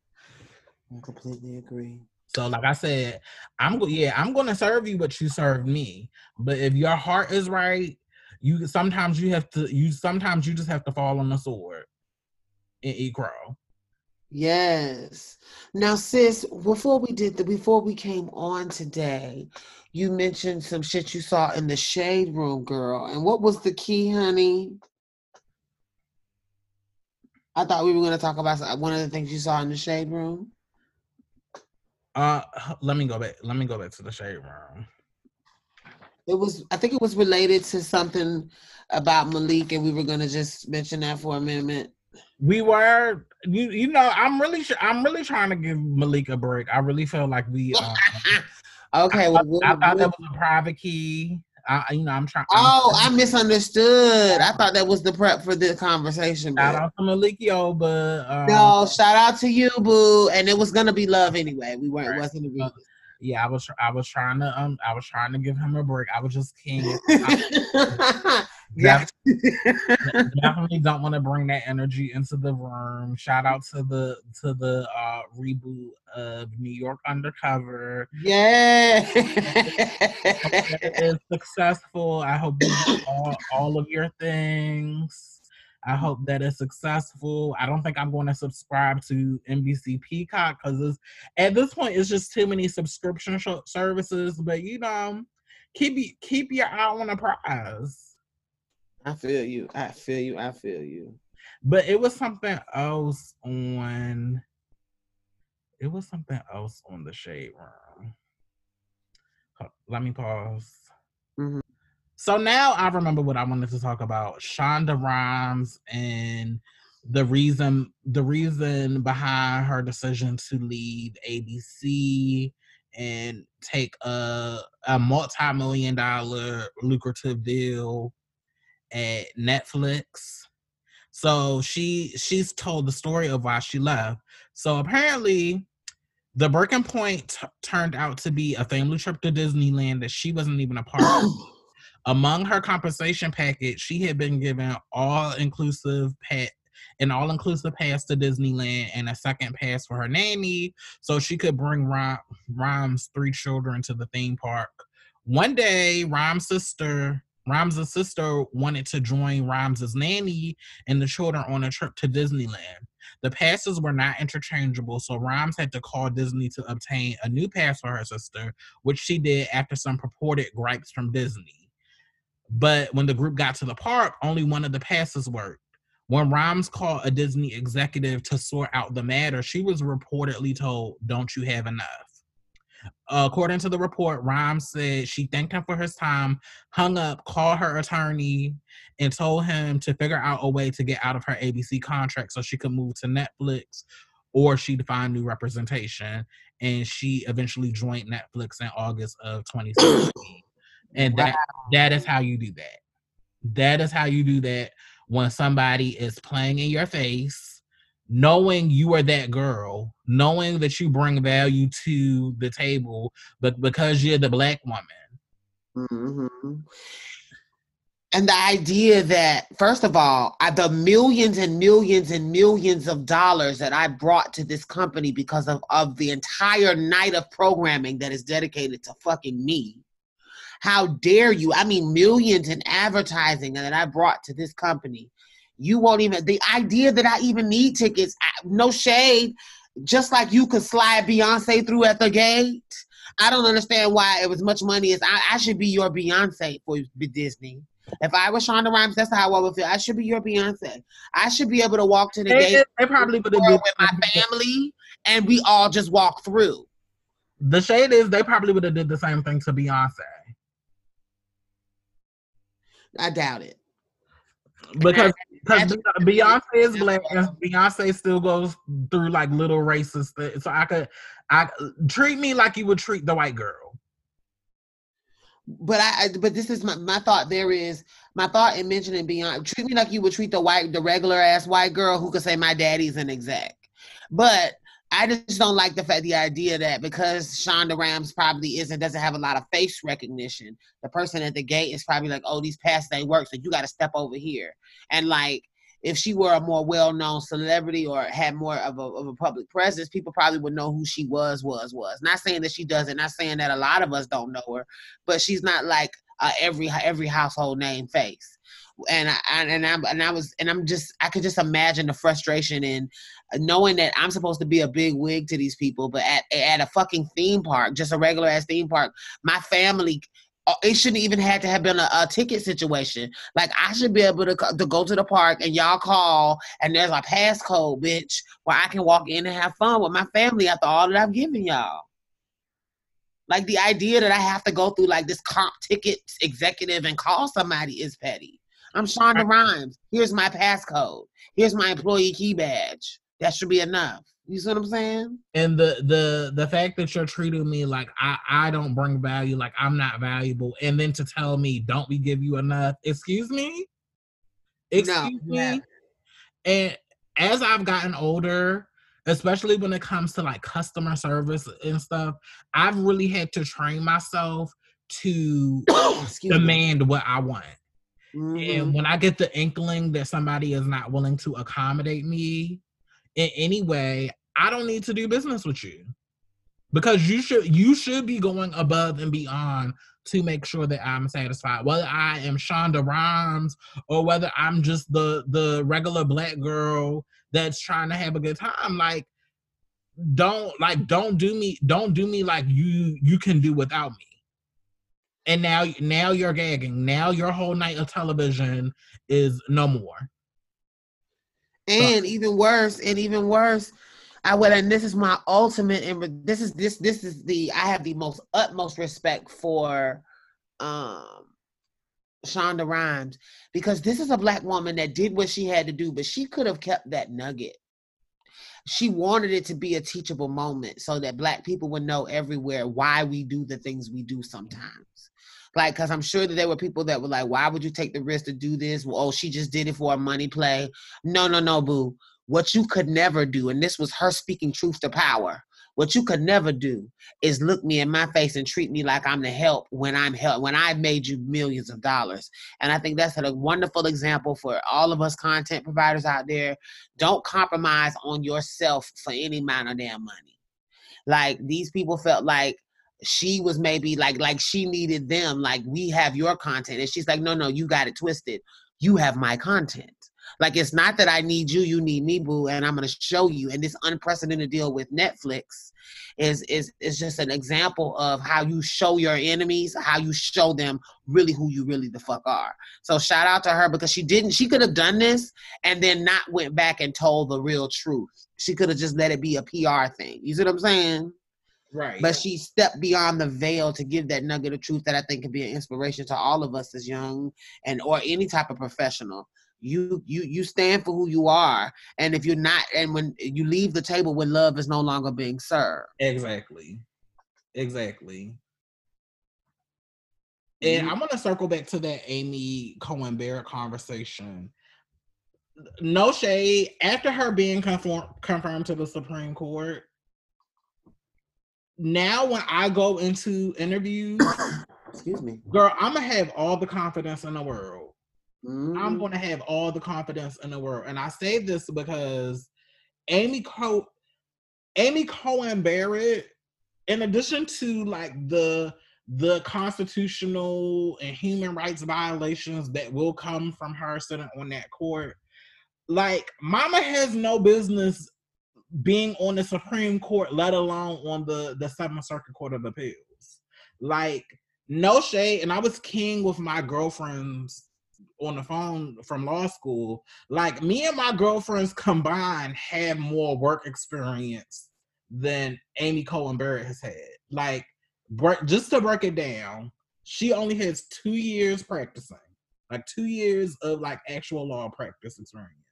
I completely agree. So, like I said, I'm go- yeah, I'm going to serve you, but you serve me. But if your heart is right, you sometimes you have to you sometimes you just have to fall on the sword and eat crow. Yes. Now, sis, before we did the before we came on today, you mentioned some shit you saw in the shade room, girl. And what was the key, honey? I thought we were going to talk about one of the things you saw in the shade room. Uh, let me go back. Let me go back to the shade room. It was. I think it was related to something about Malik, and we were going to just mention that for a minute. We were, you, you know, I'm really, I'm really trying to give Malik a break. I really feel like we. Um, Okay. Well, I, I thought that was a private key. I, you know, I'm trying. Oh, I misunderstood. I thought that was the prep for this conversation. Shout out to Malik Yoba. Um, no, shout out to you, boo. And it was gonna be love anyway. We weren't. Right. Wasn't uh, yeah, I was I was trying to um I was trying to give him a break. I was just king. definitely don't want to bring that energy into the room. Shout out to the to the uh reboot of New York Undercover. Yeah, it's successful. I hope all, all of your things. I hope that it's successful. I don't think I'm going to subscribe to NBC Peacock because at this point it's just too many subscription sh- services. But you know, keep keep your eye on the prize. I feel you. I feel you. I feel you. But it was something else on. It was something else on the shade room. Let me pause. Mm-hmm. So now I remember what I wanted to talk about: Shonda Rhimes and the reason the reason behind her decision to leave ABC and take a a multi-million dollar lucrative deal at Netflix. So she she's told the story of why she left. So apparently the Breaking Point t- turned out to be a family trip to Disneyland that she wasn't even a part of. Among her compensation package, she had been given all inclusive pet an all inclusive pass to Disneyland and a second pass for her nanny so she could bring Rhimes' three children to the theme park. One day, Rhimes' sister Rhimes' sister wanted to join Rhimes' nanny and the children on a trip to Disneyland. The passes were not interchangeable, so Rhimes had to call Disney to obtain a new pass for her sister, which she did after some purported gripes from Disney. But when the group got to the park, only one of the passes worked. When Rhimes called a Disney executive to sort out the matter, she was reportedly told, Don't you have enough? Uh, according to the report, Rhimes said she thanked him for his time, hung up, called her attorney, and told him to figure out a way to get out of her ABC contract so she could move to Netflix or she'd find new representation. And she eventually joined Netflix in August of 2016. And wow. that that is how you do that. That is how you do that when somebody is playing in your face, knowing you are that girl, knowing that you bring value to the table, but because you're the black woman. Mm-hmm. And the idea that, first of all, I, the millions and millions and millions of dollars that I brought to this company because of, of the entire night of programming that is dedicated to fucking me how dare you? I mean, millions in advertising that I brought to this company. You won't even, the idea that I even need tickets, no shade, just like you could slide Beyonce through at the gate. I don't understand why it was much money as I, I should be your Beyonce for Disney. If I was Shonda Rhimes, that's how I would feel. I should be your Beyonce. I should be able to walk to the they, gate. They probably would have with my family, and we all just walk through. The shade is they probably would have did the same thing to Beyonce. I doubt it. Because because Beyonce is black Beyonce still goes through like little racist things. So I could I treat me like you would treat the white girl. But I but this is my, my thought there is my thought in mentioning Beyonce treat me like you would treat the white the regular ass white girl who could say my daddy's an exec. But I just don't like the fact the idea that because Shonda Rhimes probably isn't doesn't have a lot of face recognition, the person at the gate is probably like, "Oh, these passes they work, so you got to step over here." And like, if she were a more well-known celebrity or had more of a, of a public presence, people probably would know who she was, was, was. Not saying that she doesn't, not saying that a lot of us don't know her, but she's not like every every household name face and I and I and I was and I'm just I could just imagine the frustration in knowing that I'm supposed to be a big wig to these people, but at at a fucking theme park, just a regular ass theme park, my family. Uh, it shouldn't even have to have been a, a, ticket situation. Like I should be able to to go to the park and y'all call and there's a passcode, bitch, where I can walk in and have fun with my family after all that I've given y'all. Like the idea that I have to go through like this comp ticket executive and call somebody is petty. I'm Shonda Rhimes. Here's my passcode. Here's my employee key badge. That should be enough. You see what I'm saying? And the the the fact that you're treating me like I I don't bring value, like I'm not valuable, and then to tell me don't we give you enough? Excuse me. Excuse no, me. And as I've gotten older, especially when it comes to like customer service and stuff, I've really had to train myself to demand me. what I want. Mm-hmm. And when I get the inkling that somebody is not willing to accommodate me in any way, I don't need to do business with you. Because you should you should be going above and beyond to make sure that I'm satisfied. Whether I am Shonda Rhimes or whether I'm just the the regular black girl that's trying to have a good time, like don't like don't do me don't do me like you you can do without me and now now you're gagging now your whole night of television is no more and even worse and even worse i would and this is my ultimate and this is this this is the i have the most utmost respect for um shonda rhimes because this is a black woman that did what she had to do but she could have kept that nugget. She wanted it to be a teachable moment so that black people would know everywhere why we do the things we do sometimes like, because I'm sure that there were people that were like, why would you take the risk to do this? Well, oh, she just did it for a money play. No, no, no, boo. What you could never do, and this was her speaking truth to power. What you could never do is look me in my face and treat me like I'm the help when I'm help when I've made you millions of dollars. And I think that's a wonderful example for all of us content providers out there. Don't compromise on yourself for any amount of damn money. Like these people felt like she was maybe like like she needed them like we have your content. And she's like no no you got it twisted. You have my content. Like it's not that i need you you need me boo and i'm going to show you. And this unprecedented deal with netflix is is is just an example of how you show your enemies how you show them really who you really the fuck are. So shout out to her because she didn't she could have done this and then not went back and told the real truth. She could have just let it be a pr thing. You see what i'm saying Right. But she stepped beyond the veil to give that nugget of truth that I think can be an inspiration to all of us as young and or any type of professional. You you you stand for who you are, and if you're not, and when you leave the table when love is no longer being served. Exactly. Exactly. And. I'm gonna circle back to that Amy Coney Barrett conversation. No shade. After her being conform- confirmed to the Supreme Court, now when I go into interviews, excuse me, girl, I'm gonna have all the confidence in the world. Mm. I'm gonna have all the confidence in the world, and I say this because Amy Co, Amy Coney Barrett, in addition to like the the constitutional and human rights violations that will come from her sitting on that court, like Mama has no business being on the Supreme Court, let alone on the the Seventh Circuit Court of Appeals. Like no shade, and I was king with my girlfriends on the phone from law school. Like me and my girlfriends combined have more work experience than Amy Coney Barrett has had. Like just to break it down, she only has two years practicing, like two years of like actual law practice experience.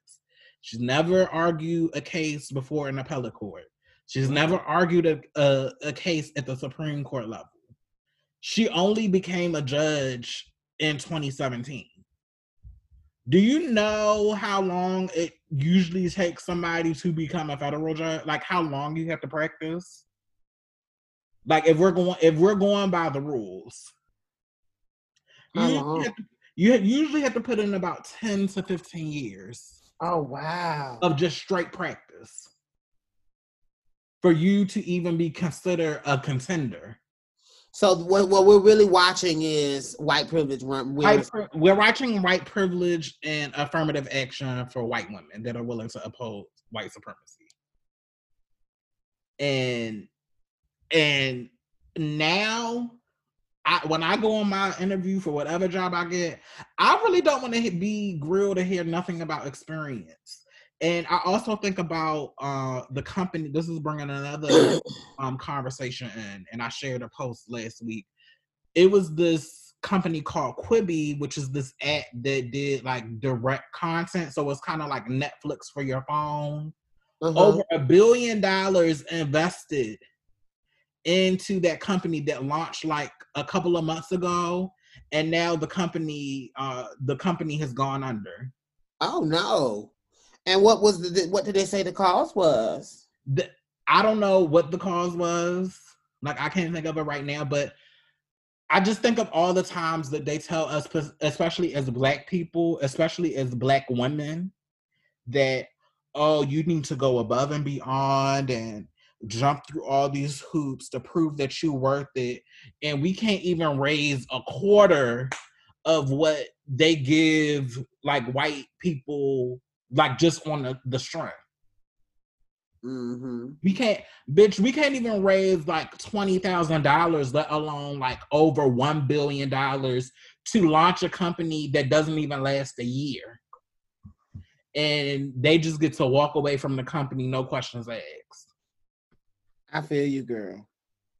She's never argued a case before an appellate court. She's never argued a, a, a case at the Supreme Court level. She only became a judge in 2017. Do you know how long it usually takes somebody to become a federal judge? Like how long you have to practice? Like if we're going if we're going by the rules. You, to, you usually have to put in about 10 to 15 years. Oh wow. Of just straight practice. For you to even be considered a contender. So what, what we're really watching is white privilege. White, we're watching white privilege and affirmative action for white women that are willing to oppose white supremacy. And and now I, when I go on my interview for whatever job I get, I really don't want to be grilled to hear nothing about experience. And I also think about uh, the company. This is bringing another um, conversation in, and I shared a post last week. It was this company called Quibi, which is this app that did like direct content. So it's kind of like Netflix for your phone. uh-huh. over a billion dollars invested into that company that launched like a couple of months ago and now the company uh the company has gone under. Oh no. And what was the what did they say the cause was? The, i don't know what the cause was. Like i can't think of it right now but i just think of all the times that they tell us especially as black people especially as black women that oh you need to go above and beyond and jump through all these hoops to prove that you're worth it and we can't even raise a quarter of what they give like white people like just on the, the strength. Mm-hmm. we can't bitch we can't even raise like $20000 let alone like over $1 billion to launch a company that doesn't even last a year. And they just get to walk away from the company no questions asked I feel you, girl.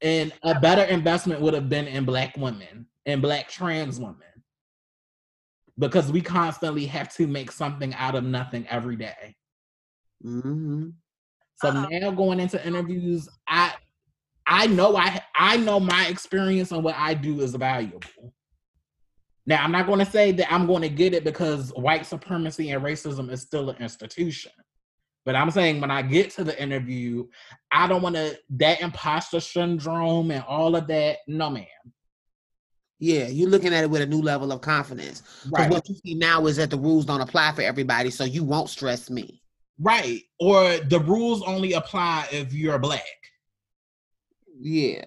And a better investment would have been in black women and black trans women. Because we constantly have to make something out of nothing every day. Mm-hmm. So uh-huh. now going into interviews, I I know I I know my experience and what I do is valuable. Now I'm not going to say that I'm going to get it because white supremacy and racism is still an institution. But I'm saying when I get to the interview, I don't want to that imposter syndrome and all of that. No, ma'am. Yeah, you're looking at it with a new level of confidence. Right. What you see now is that the rules don't apply for everybody, so you won't stress me. Right. Or the rules only apply if you're black. Yeah.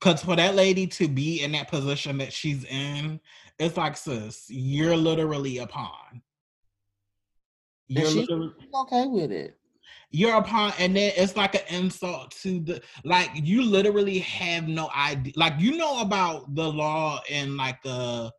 Cause for that lady to be in that position that she's in, it's like, sis, you're literally a pawn. You're she, okay with it. You're a pawn, and then it's like an insult to the like. You literally have no idea. Like you know about the law in like a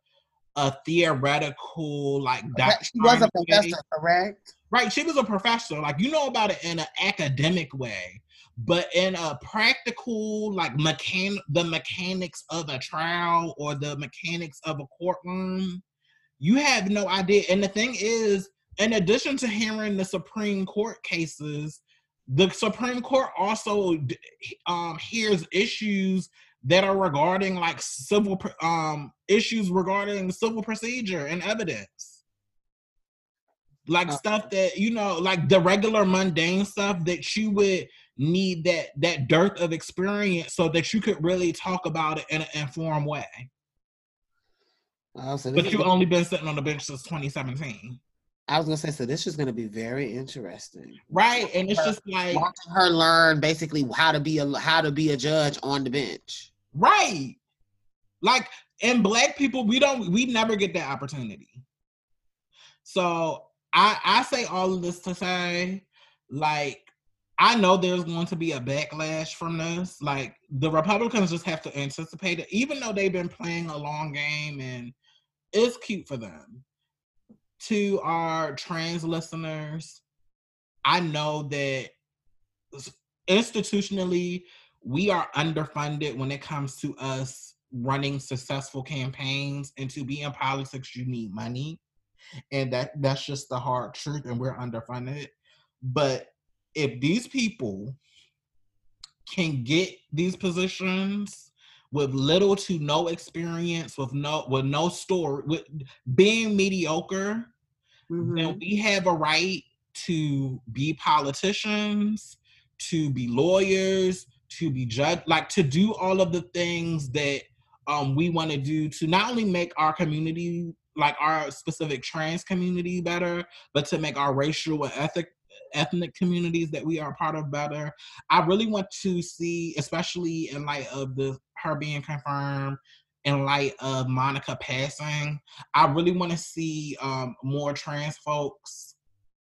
a theoretical like. She was a professor, way. correct? Right, she was a professor. Like you know about it in an academic way, but in a practical like mechan the mechanics of a trial or the mechanics of a courtroom, you have no idea. And the thing is, in addition to hearing the Supreme Court cases, the Supreme Court also um, hears issues that are regarding like civil um, issues regarding civil procedure and evidence. Like uh, stuff that you know, like the regular mundane stuff that you would need that that dearth of experience so that you could really talk about it in an informed way. so but you've only been sitting on the bench since 2017. I was gonna say, so this is gonna be very interesting, right? And it's her, just like watching her learn basically how to be a how to be a judge on the bench, right? Like, and black people, we don't, we never get that opportunity. So I I say all of this to say, like, I know there's going to be a backlash from this. Like, the Republicans just have to anticipate it, even though they've been playing a long game and it's cute for them to our trans listeners, I know that institutionally we are underfunded when it comes to us running successful campaigns and to be in politics you need money and that that's just the hard truth and we're underfunded. But if these people can get these positions with little to no experience, with no with no story, with being mediocre, mm-hmm. then we have a right to be politicians, to be lawyers, to be judge, like to do all of the things that um, we want to do to not only make our community, like our specific trans community, better, but to make our racial and ethnic ethnic communities that we are part of better. I really want to see, especially in light of the her being confirmed, in light of Monica passing, I really want to see um, more trans folks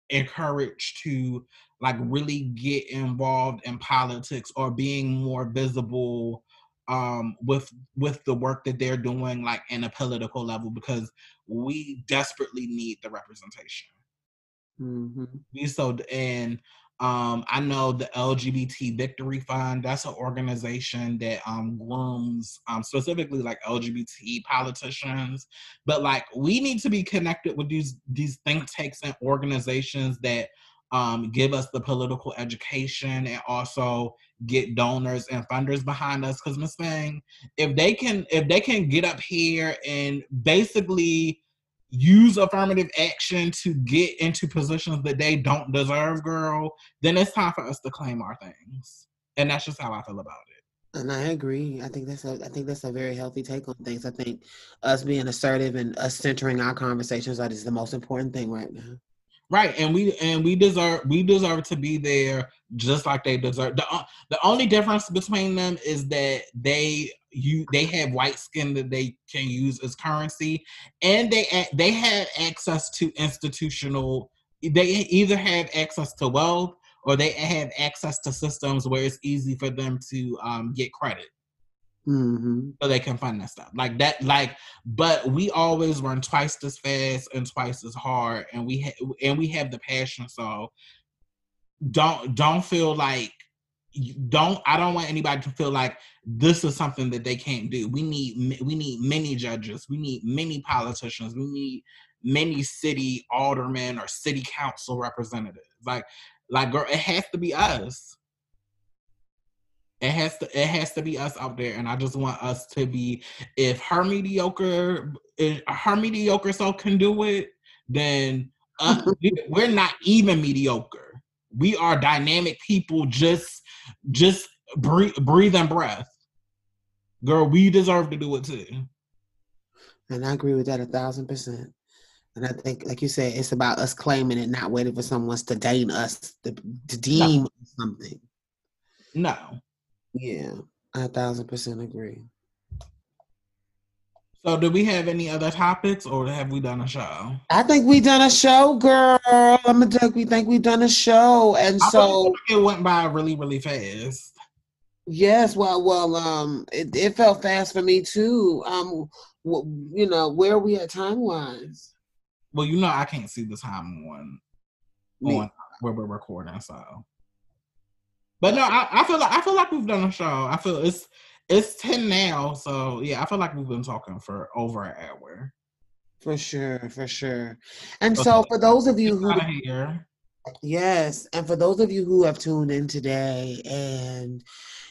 encouraged to like really get involved in politics or being more visible um, with with the work that they're doing like in a political level because we desperately need the representation Mm-hmm. We so and um, I know the LGBT Victory Fund. That's an organization that um, grooms um, specifically like LGBT politicians. But like we need to be connected with these these think tanks and organizations that um, give us the political education and also get donors and funders behind us. Because Miss Thing, if they can, if they can get up here and basically use affirmative action to get into positions that they don't deserve, girl, then it's time for us to claim our things. And that's just how I feel about it. And I agree. I think that's a I think that's a very healthy take on things. I think us being assertive and us centering our conversations that is the most important thing right now. Right, and we and we deserve we deserve to be there just like they deserve. The uh, the only difference between them is that they you they have white skin that they can use as currency, and they they have access to institutional. They either have access to wealth or they have access to systems where it's easy for them to um, get credit. Mm-hmm. So they can fund that stuff like that. Like, but we always run twice as fast and twice as hard, and we ha- and we have the passion. So don't don't feel like don't I don't want anybody to feel like this is something that they can't do. We need we need many judges. We need many politicians. We need many city aldermen or city council representatives. Like like girl, it has to be us. It has to it has to be us out there, and I just want us to be. If her mediocre, if her mediocre self can do it, then uh, we're not even mediocre. We are dynamic people. Just just breathe, breathe and breath, girl. We deserve to do it too. And I agree with that a thousand percent. And I think, like you said, it's about us claiming it, not waiting for someone to deign us to, to deem no. something. No. Yeah, I a thousand percent agree. So, do we have any other topics, or have we done a show? I think we done a show, girl. I'm a duck. we think we done a show, and I so it went by really, really fast. Yes, well, well, um, it, it felt fast for me too. Um, you know, where are we at time wise? Well, you know, I can't see the time on on where we're recording, so but no, I, I feel like I feel like we've done a show. I feel it's it's ten now, so yeah, I feel like we've been talking for over an hour. For sure, for sure. And okay. so for those of you who here. Yes, and for those of you who have tuned in today and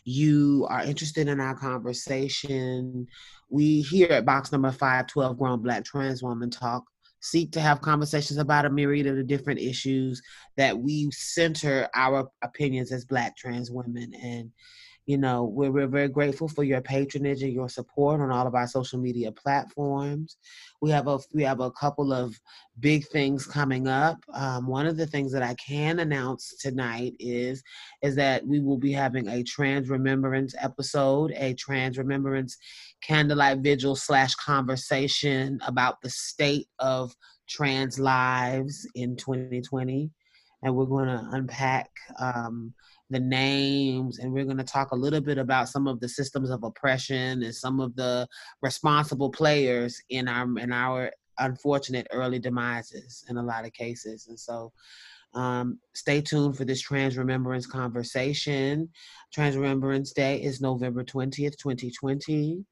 you are interested in our conversation, we here at box number 512 Grown Black Trans Woman Talk seek to have conversations about a myriad of the different issues that we center our opinions as black trans women and you know we're, we're very grateful for your patronage and your support on all of our social media platforms. We have a we have a couple of big things coming up. Um, one of the things that i can announce tonight is is that we will be having a trans remembrance episode a trans remembrance candlelight vigil slash conversation about the state of trans lives in 2020 and we're going to unpack um, the names and we're going to talk a little bit about some of the systems of oppression and some of the responsible players in our in our unfortunate early demises in a lot of cases. And so um, stay tuned for this trans remembrance conversation. Trans remembrance day is november 20th 2020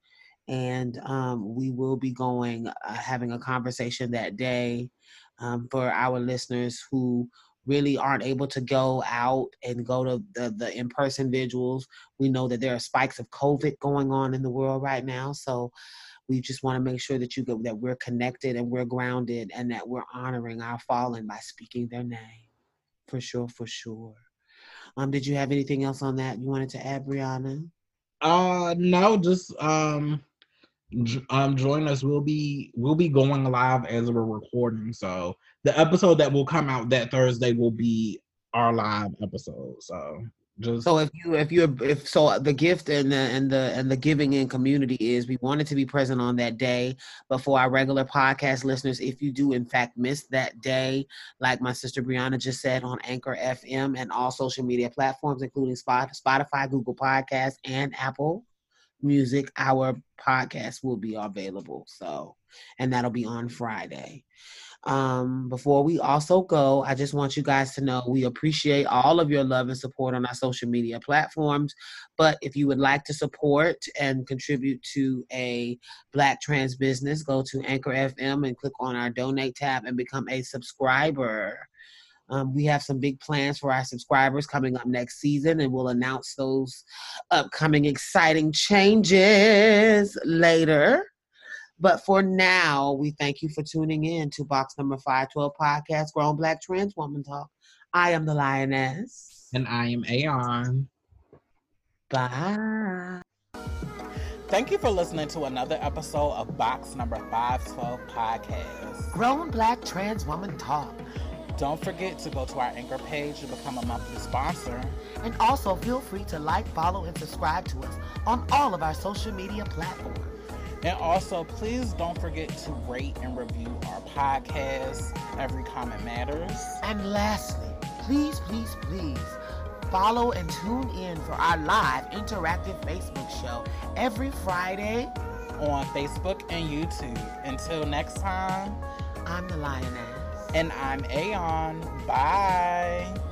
and um, we will be going uh, having a conversation that day um, for our listeners who really aren't able to go out and go to the, the in-person vigils we know that there are spikes of covid going on in the world right now. So we just want to make sure that you go, that we're connected and we're grounded and that we're honoring our fallen by speaking their name. For sure for sure. Um did you have anything else on that you wanted to add brianna? Uh no just um um join us. We'll be we'll be going live as we're recording. So the episode that will come out that thursday will be our live episode so just so if you if you're if so the gift and the and the and the giving in community is we wanted to be present on that day but for our regular podcast listeners if you do in fact miss that day like my sister brianna just said on anchor fm and all social media platforms including spotify google podcast and apple music, our podcast will be available. So, and that'll be on Friday. Um, before we also go, I just want you guys to know we appreciate all of your love and support on our social media platforms. But if you would like to support and contribute to a Black trans business, go to Anchor FM and click on our donate tab and become a subscriber. Um, we have some big plans for our subscribers coming up next season, and we'll announce those upcoming exciting changes later. But for now, we thank you for tuning in to box number 512 podcast, Grown Black Trans Woman Talk. I am the Lioness. And I am Aeon. Bye. Thank you for listening to another episode of Box Number 512 Podcast. Grown Black Trans Woman Talk. Don't forget to go to our anchor page to become a monthly sponsor. And also feel free to like, follow, and subscribe to us on all of our social media platforms. And also, please don't forget to rate and review our podcast. Every comment matters. And lastly, please, please, please follow and tune in for our live interactive Facebook show every Friday on Facebook and YouTube. Until next time, I'm the Lioness. And I'm Aeon. Bye.